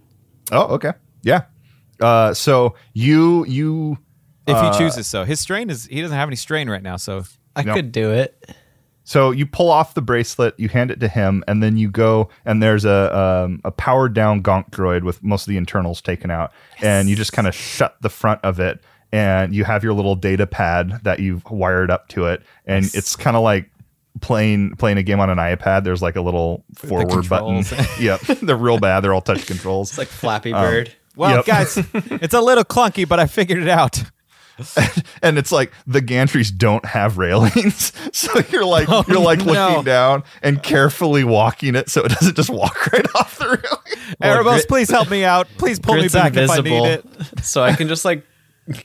Oh, okay. Yeah. Uh, so you you if Uh, he chooses. So his strain is he doesn't have any strain right now. So I No. could do it. So you pull off the bracelet, you hand it to him, and then you go and there's a um, a powered down gonk droid with most of the internals taken out, and you just kind of shut the front of it, and you have your little data pad that you've wired up to it, and it's kind of like playing playing a game on an iPad. There's like a little forward button. yep, they're real bad. They're all touch controls. It's like Flappy Bird. well, Yep. guys, it's a little clunky, but I figured it out. and it's like the gantries don't have railings so you're like you're like looking down and carefully walking it so it doesn't just walk right off the railing Erebos, Grit- please help me out. Please pull me back if I need it. so I can just like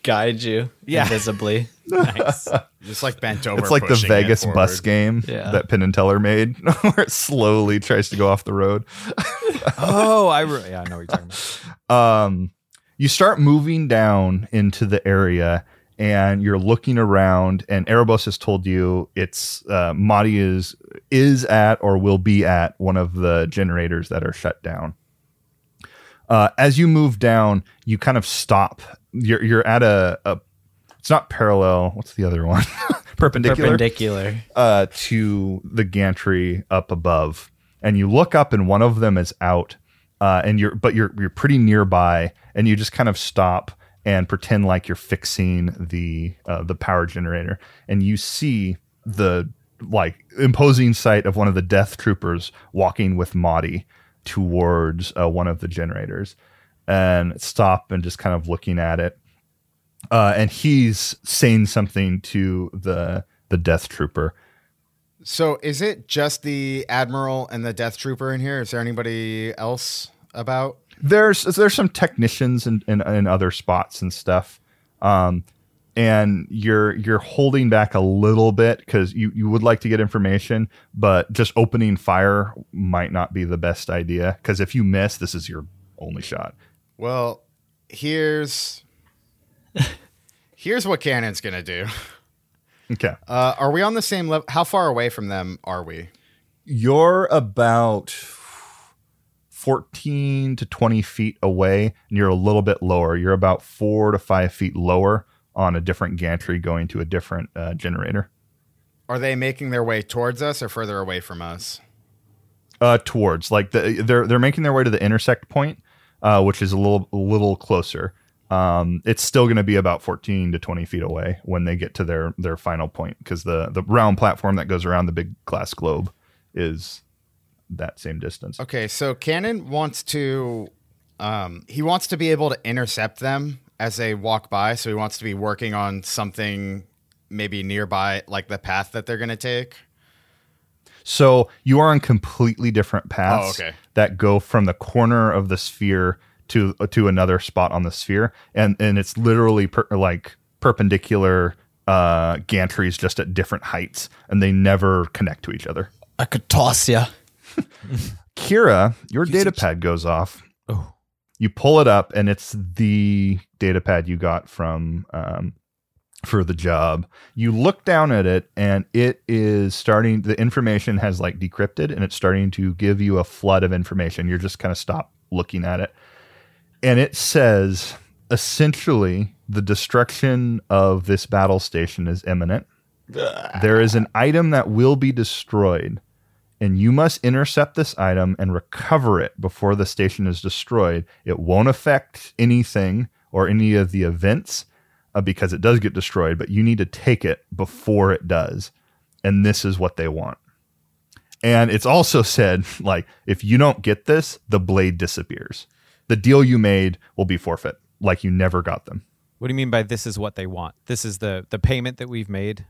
guide you Yeah. invisibly. Nice. Just like bent over. it's like the vegas bus game Yeah. that penn and teller made where it slowly tries to go off the road oh, I re- yeah, I know what you're talking about. um, you start moving down into the area and you're looking around and Erebos has told you it's uh, Motti is is at or will be at one of the generators that are shut down. Uh, as you move down, you kind of stop. You're you're at a, a it's not parallel. What's the other one? Perpendicular Perpendicular. uh, to the gantry up above, and you look up, and one of them is out, uh, and you're but you're you're pretty nearby, and you just kind of stop and pretend like you're fixing the uh, the power generator, and you see the like imposing sight of one of the death troopers walking with Motti towards uh, one of the generators, and stop and just kind of looking at it. Uh, and he's saying something to the the death trooper. So is it just the admiral and the death trooper in here? Is there anybody else about? there's there's some technicians in, in, in other spots and stuff um and you're you're holding back a little bit because you, you would like to get information but just opening fire might not be the best idea because if you miss this is your only shot Well, here's here's what Cannon's gonna do. Okay Uh, are we on the same level? How far away from them are we? you're about 14 to 20 feet away and you're a little bit lower you're about four to five feet lower on a different gantry going to a different uh, generator Are they making their way towards us or further away from us? uh towards like the they're they're making their way to the intersect point uh which is a little a little closer um it's still going to be about 14 to 20 feet away when they get to their their final point because the the round platform that goes around the big glass globe is that same distance Okay, so Cannon wants to um, he wants to be able to intercept them as they walk by, so he wants to be working on something maybe nearby like the path that they're going to take. So you are on completely different paths Oh, okay. that go from the corner of the sphere to to another spot on the sphere, and and it's literally per, like perpendicular uh, gantries just at different heights, and they never connect to each other. I could toss you. Kira, your data pad goes off. Oh. You pull it up, and it's the data pad you got from um, for the job. You look down at it, and it is starting. The information has like decrypted, and it's starting to give you a flood of information. You're just kind of stop looking at it, and it says essentially the destruction of this battle station is imminent. There is an item that will be destroyed and you must intercept this item and recover it before the station is destroyed. It won't affect anything or any of the events uh, because it does get destroyed, but you need to take it before it does. And this is what they want. And it's also said, like, if you don't get this, the blade disappears. The deal you made will be forfeit, like you never got them. What do you mean by this is what they want? This is the the payment that we've made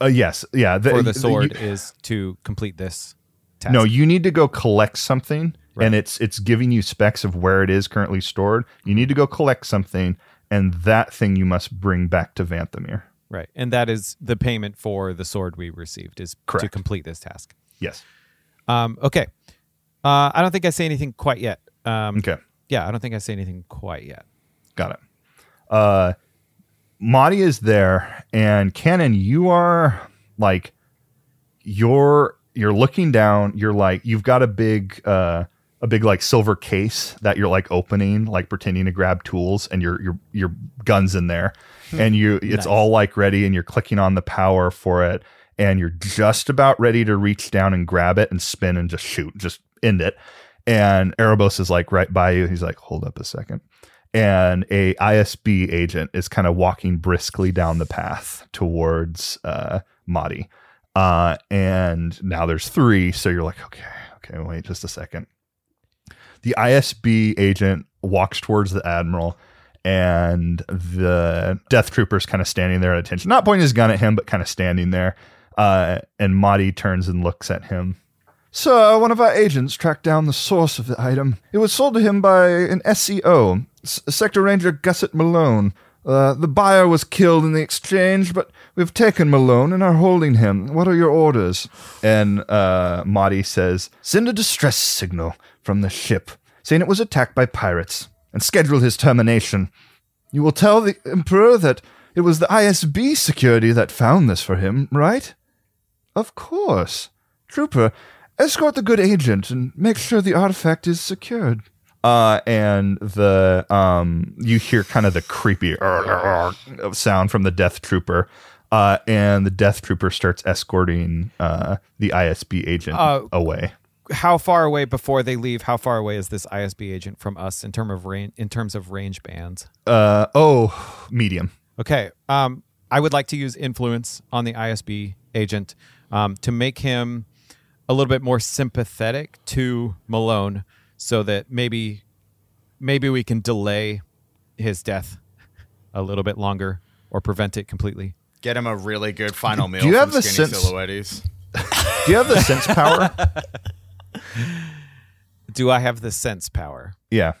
Uh, yes, yeah. for the you- sword is to complete this task. No, you need to go collect something, Right. and it's it's giving you specs of where it is currently stored. You need to go collect something, and that thing you must bring back to Vanthamir. right, and that is the payment for the sword we received is Correct. to complete this task. Yes. Um, okay, uh, I don't think I say anything quite yet. Um, Okay. Yeah, I don't think I say anything quite yet. Got it. Uh, Motti is there, and Cannon, you are like, you're you're looking down. You're like, you've got a big uh, a big like silver case that you're like opening, like pretending to grab tools, and your your your guns in there, and you it's all like ready, and you're clicking on the power for it, and you're just about ready to reach down and grab it and spin and just shoot, just end it. And Erebos is like right by you. He's like, hold up a second and a ISB agent is kind of walking briskly down the path towards uh, Motti. Uh, and now there's three, so you're like, okay, okay, wait just a second. The ISB agent walks towards the admiral, and the death trooper's kind of standing there at attention, not pointing his gun at him, but kind of standing there. Uh, and Motti turns and looks at him. Sir, one of our agents tracked down the source of the item. It was sold to him by an SEO, S- Sector Ranger Gusset Malone. Uh, the buyer was killed in the exchange, but we've taken Malone and are holding him. What are your orders? And uh, Motti says, Send a distress signal from the ship, saying it was attacked by pirates, and schedule his termination. You will tell the Emperor that it was the ISB security that found this for him, right? Of course. Trooper, escort the good agent and make sure the artifact is secured. Uh, and the um, you hear kind of the creepy sound from the Death Trooper, uh, and the Death Trooper starts escorting uh, the ISB agent Uh, away. How far away before they leave? How far away is this ISB agent from us in term of range? In terms of range bands? Uh, oh, medium. Okay. Um, I would like to use influence on the ISB agent um, to make him a little bit more sympathetic to Malone, so that maybe maybe we can delay his death a little bit longer or prevent it completely. Get him a really good final meal Do you from have the sense- Silhouettes. Do you have the sense power? Do I have the sense power? Yeah.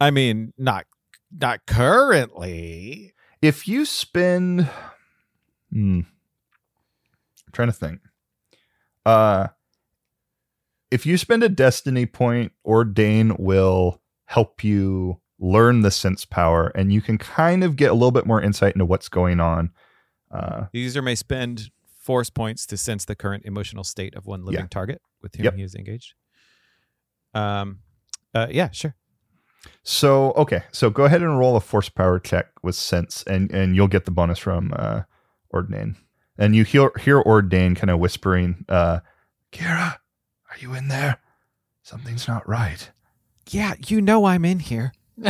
I mean, not not currently. If you spend, hmm, I'm trying to think. Uh, if you spend a destiny point, Ordain will help you learn the sense power, and you can kind of get a little bit more insight into what's going on. Uh, The user may spend force points to sense the current emotional state of one living Yeah. target with whom Yep. he is engaged. Um, uh, yeah, sure. So okay, so go ahead and roll a force power check with sense, and and you'll get the bonus from uh, Ordain. And you hear hear Ordain kind of whispering, uh, Kira, are you in there? Something's not right. Yeah, you know I'm in here.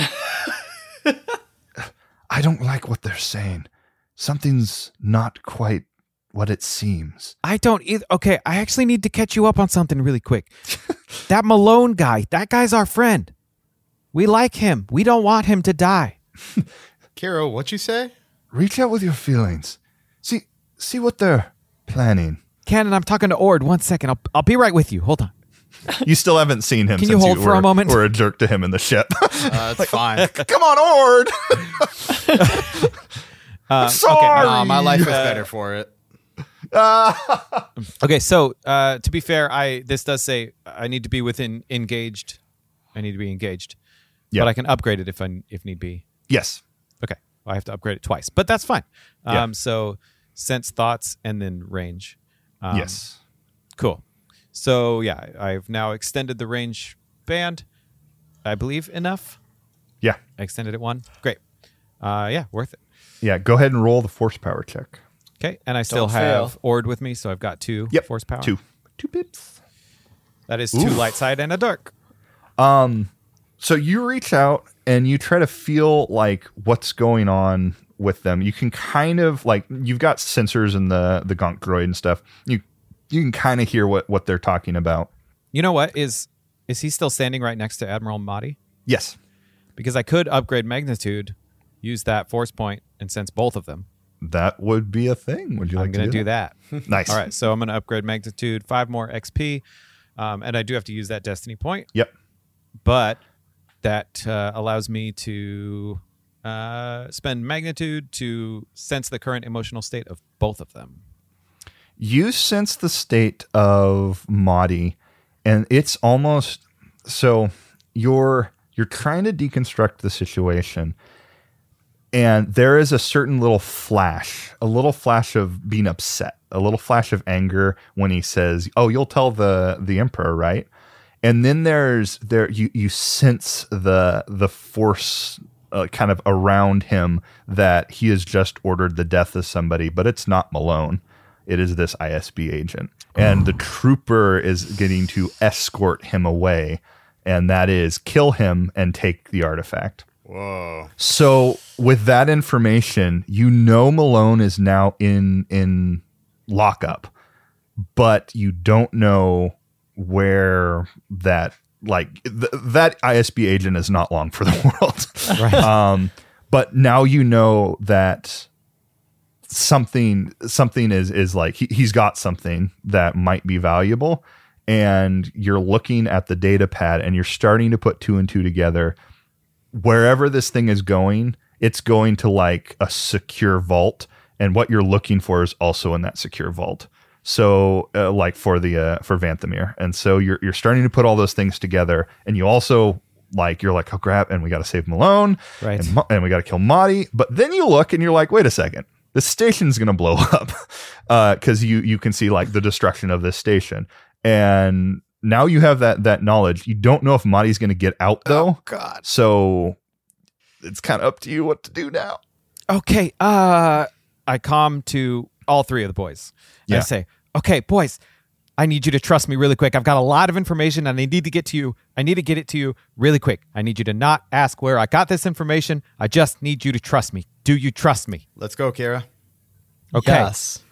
I don't like what they're saying. Something's not quite what it seems. I don't either. Okay, I actually need to catch you up on something really quick. that Malone guy, that guy's our friend. We like him. We don't want him to die. Kiro, what you say? Reach out with your feelings. See see what they're planning. Cannon, I'm talking to Ord. One second. I'll, I'll be right with you. Hold on. you still haven't seen him. Can you since hold for a were- moment? Were a jerk to him in the ship. Uh, it's fine. Come on, Ord. Uh, Sorry. Nah, my life is better for it. Okay, so uh, to be fair, I this does say I need to be within engaged. I need to be engaged, Yeah. but I can upgrade it if I if need be. yes. Okay, I have to upgrade it twice, but that's fine. Yeah. Um, so sense thoughts and then range. Um, yes. cool. So yeah, I've now extended the range band. I believe enough. Yeah. I extended it one. Great. Uh, yeah, worth it. Yeah. Go ahead and roll the force power check. Okay, and I still Don't have fail. Ord with me, so I've got two Yep. force power. Two. Two pips. That is two light side and a dark. Um so you reach out and you try to feel like what's going on with them. You can kind of like you've got sensors in the the gonk droid and stuff. You you can kind of hear what what they're talking about. You know what is is he still standing right next to Admiral Motti? Yes. Because I could upgrade magnitude, use that force point, and sense both of them. That would be a thing. Would you like I'm going to to do that. Nice. All right, so I'm going to upgrade magnitude, five more XP, um, and I do have to use that destiny point, Yep. but that uh, allows me to uh, spend magnitude to sense the current emotional state of both of them. you sense the state of Motti, and it's almost so you're you're trying to deconstruct the situation, and there is a certain little flash, a little flash of being upset, a little flash of anger when he says, "Oh, you'll tell the the emperor, right?" And then there's there you you sense the the force uh, kind of around him that he has just ordered the death of somebody, but it's not Malone. It is this ISB agent. And the trooper is getting to escort him away, and that is kill him and take the artifact. Whoa. So with that information, you know Malone is now in in lockup, but you don't know where that like th- that ISB agent is not long for the world. Right. um, but now you know that something something is is like he, he's got something that might be valuable and you're looking at the data pad and you're starting to put two and two together wherever this thing is going it's going to like a secure vault and what you're looking for is also in that secure vault so uh, like for the uh, for Vanthamir and so you're you're starting to put all those things together and you also like you're like oh crap and we got to save Malone Right. and, Ma- and we got to kill Motti but then you look and you're like wait a second this station's gonna blow up because you you can see like the destruction of this station and now you have that that knowledge you don't know if Motti's gonna get out though Oh, God. so it's kind of up to you what to do now. Okay. Uh, I calm to all three of the boys. And I say, okay, boys, I need you to trust me really quick. I've got a lot of information and I need to get to you. I need to get it to you really quick. I need you to not ask where I got this information. I just need you to trust me. Do you trust me? Let's go, Kira. Okay. Yes.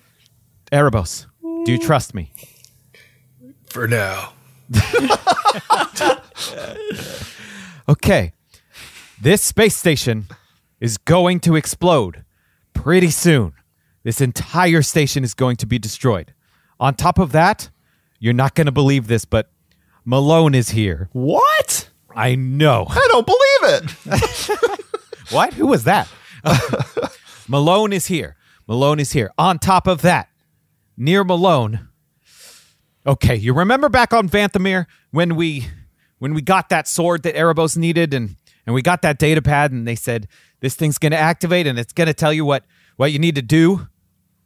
Erebos, do you trust me? For now. Okay. This space station is going to explode pretty soon. This entire station is going to be destroyed. On top of that, you're not going to believe this, but Malone is here. What? I know. I don't believe it. What? Who was that? Malone is here. Malone is here. On top of that, near Malone. Okay, you remember back on Vanthamir when we when we got that sword that Erebos needed and and we got that data pad and they said this thing's going to activate and it's going to tell you what what you need to do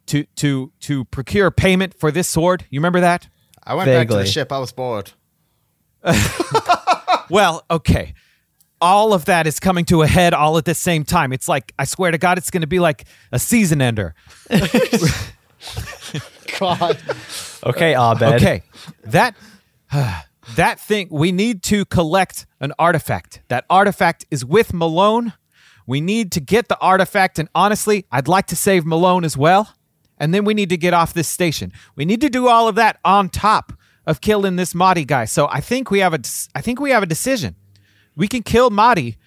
to to to procure payment for this sword. You remember that? I went back to the ship. I was bored. Well, okay. All of that is coming to a head all at the same time. It's like I swear to God, it's going to be like a season ender. God. Okay, Abed. Okay, that that thing we need to collect an artifact. That artifact is with Malone. We need to get the artifact, and honestly, I'd like to save Malone as well. And then we need to get off this station. We need to do all of that on top of killing this Motti guy. So I think we have a I think we have a decision. We can kill Motti,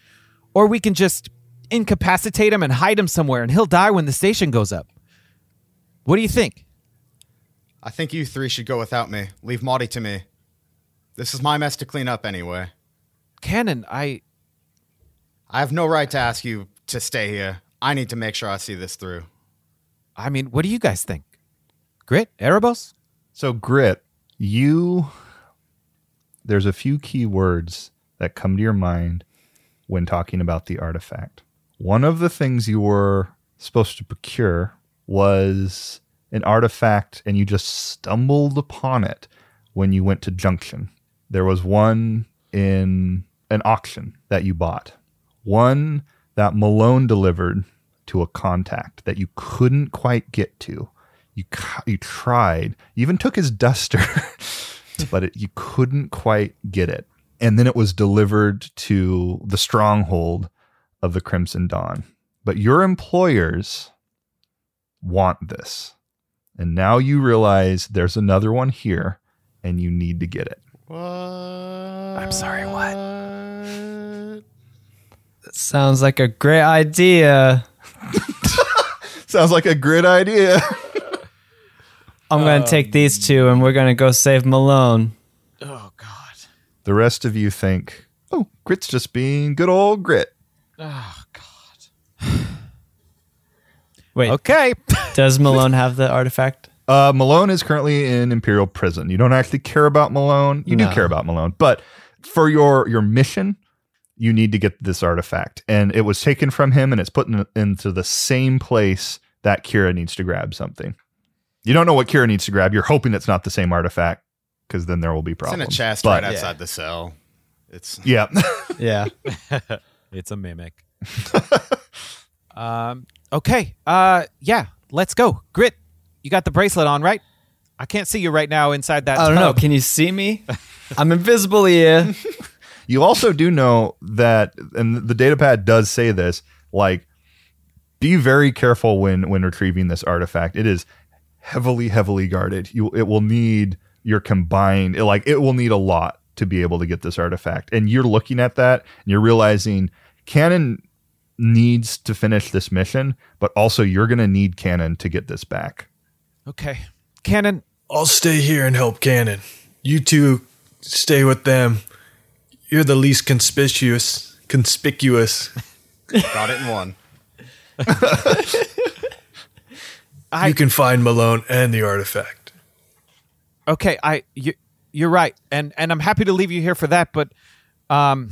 or we can just incapacitate him and hide him somewhere, and he'll die when the station goes up. What do you think? I think you three should go without me. Leave Marty to me. This is my mess to clean up anyway. Cannon, I I have no right to ask you to stay here. I need to make sure I see this through. I mean, what do you guys think? Grit, Erebos? So grit, you there's a few key words that come to your mind when talking about the artifact. One of the things you were supposed to procure was an artifact and you just stumbled upon it when you went to Junction. There was one in an auction that you bought. One that Malone delivered to a contact that you couldn't quite get to. You you tried. You even took his duster, but it, you couldn't quite get it. And then it was delivered to the stronghold of the Crimson Dawn. But your employers want this. And now you realize there's another one here and you need to get it. What? I'm sorry, what? That sounds like a great idea. Sounds like a great idea. I'm going to take these two and we're going to go save Malone. Oh, God. the rest of you think, oh, Grit's just being good old Grit. Oh, God. Wait, Okay. does Malone have the artifact? Uh, Malone is currently in Imperial prison. You don't actually care about Malone. You No. do care about Malone, but for your your mission, you need to get this artifact, and it was taken from him, and it's put in, into the same place that Kira needs to grab something. You don't know what Kira needs to grab. You're hoping it's not the same artifact, because then there will be problems. It's in a chest But- right outside the cell. It's Yeah, Yeah. it's a mimic. um, okay. Uh, yeah, let's go. Grit, you got the bracelet on, right? I can't see you right now inside that I don't know. Can you see me? I'm invisible here. You also do know that, and the data pad does say this, like, be very careful when when retrieving this artifact. It is heavily, heavily guarded. You, it will need your combined, it, like, it will need a lot to be able to get this artifact. And you're looking at that, and you're realizing Cannon needs to finish this mission, but also you're going to need Cannon to get this back. Okay. Cannon, I'll stay here and help Cannon. You two stay with them. You're the least conspicuous. Conspicuous. got it in one. I- you can find Malone and the artifact. okay, I you, you're right, and and I'm happy to leave you here for that. But um,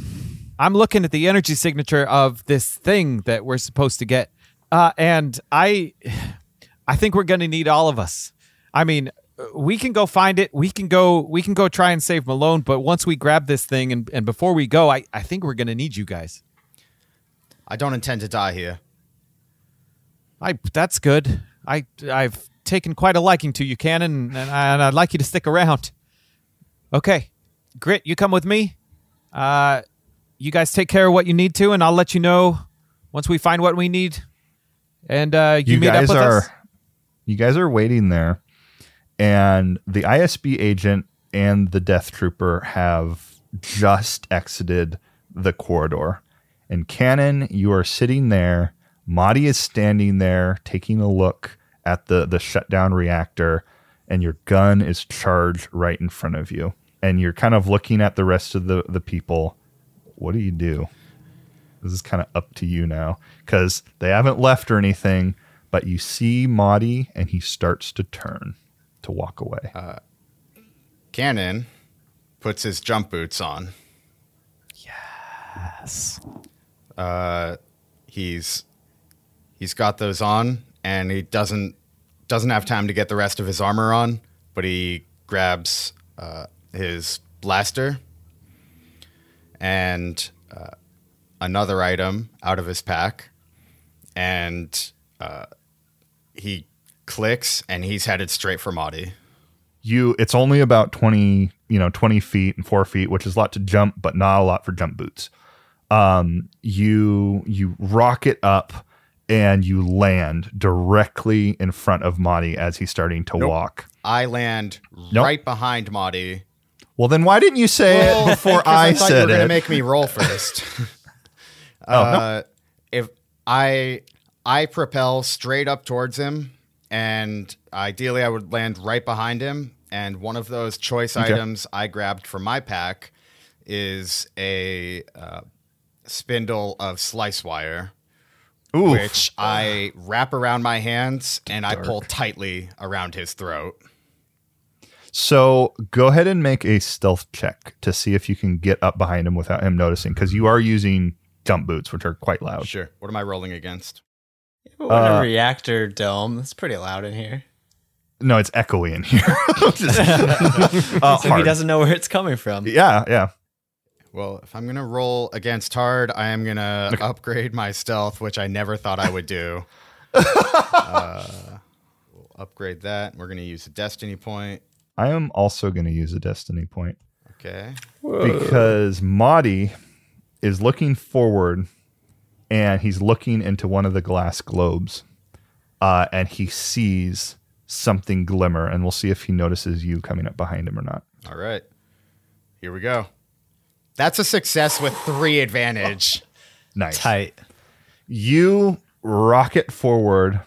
I'm looking at the energy signature of this thing that we're supposed to get, uh, and I I think we're going to need all of us. I mean, we can go find it. We can go. We can go try and save Malone. But once we grab this thing, and and before we go, I I think we're going to need you guys. I don't intend to die here. I that's good. I I've taken quite a liking to you, Cannon, and, I, and I'd like you to stick around. Okay, Grit, you come with me. Uh, you guys take care of what you need to, and I'll let you know once we find what we need. And uh, you, you meet guys up with are us. you guys are waiting there and the ISB agent and the death trooper have just exited the corridor. And Cannon you are sitting there. Motti is standing there taking a look at the the shutdown reactor and your gun is charged right in front of you. And you're kind of looking at the rest of the the people. What do you do? This is kind of up to you now because they haven't left or anything, but you see Motti and he starts to turn to walk away. Cannon puts his jump boots on. Yes. Uh, he's he's got those on, and he doesn't doesn't have time to get the rest of his armor on, but he grabs uh, his blaster and uh, another item out of his pack, and uh, he clicks, and he's headed straight for Motti. you it's only about 20 you know 20 feet and 4 feet which is a lot to jump but not a lot for jump boots um you you rocket up and you land directly in front of Motti as he's starting to walk I land Nope. right behind Motti. well then why didn't you say Well, it before i, I thought you said were gonna it make me roll first. Oh, no. uh, If I I propel straight up towards him, and ideally I would land right behind him. And one of those choice Okay. items I grabbed from my pack is a uh, spindle of slice wire, Ooh, which I wrap around my hands and I pull tightly around his throat. so go ahead and make a stealth check to see if you can get up behind him without him noticing because you are using jump boots which are quite loud Sure. What am I rolling against? We're in Uh, a reactor dome. It's pretty loud in here. no it's echoey in here Just- uh, So he hard. doesn't know where it's coming from. yeah yeah Well, if I'm gonna roll against hard, I am gonna upgrade my stealth, which I never thought I would do. uh, we'll upgrade that. We're gonna use a destiny point. I am also going to use a destiny point Okay. because Motti is looking forward and he's looking into one of the glass globes uh, and he sees something glimmer and we'll see if he notices you coming up behind him or not. All right. Here we go. That's a success with three advantage. Nice. Tight. You rocket forward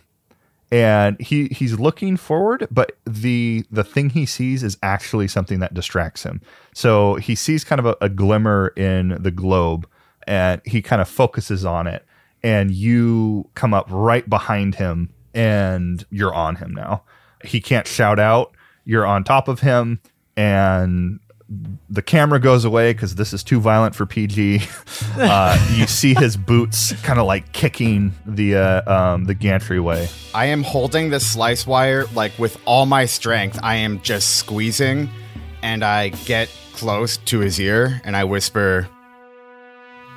and he he's looking forward but the the thing he sees is actually something that distracts him so he sees kind of a, a glimmer in the globe and he kind of focuses on it and you come up right behind him and you're on him now he can't shout out you're on top of him and the camera goes away because this is too violent for PG. Uh, you see his boots kind of like kicking the uh, um, the gantry way. I am holding the slice wire like with all my strength. I am just squeezing, and I get close to his ear and I whisper,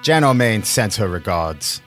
"Jan O'Main sends her regards."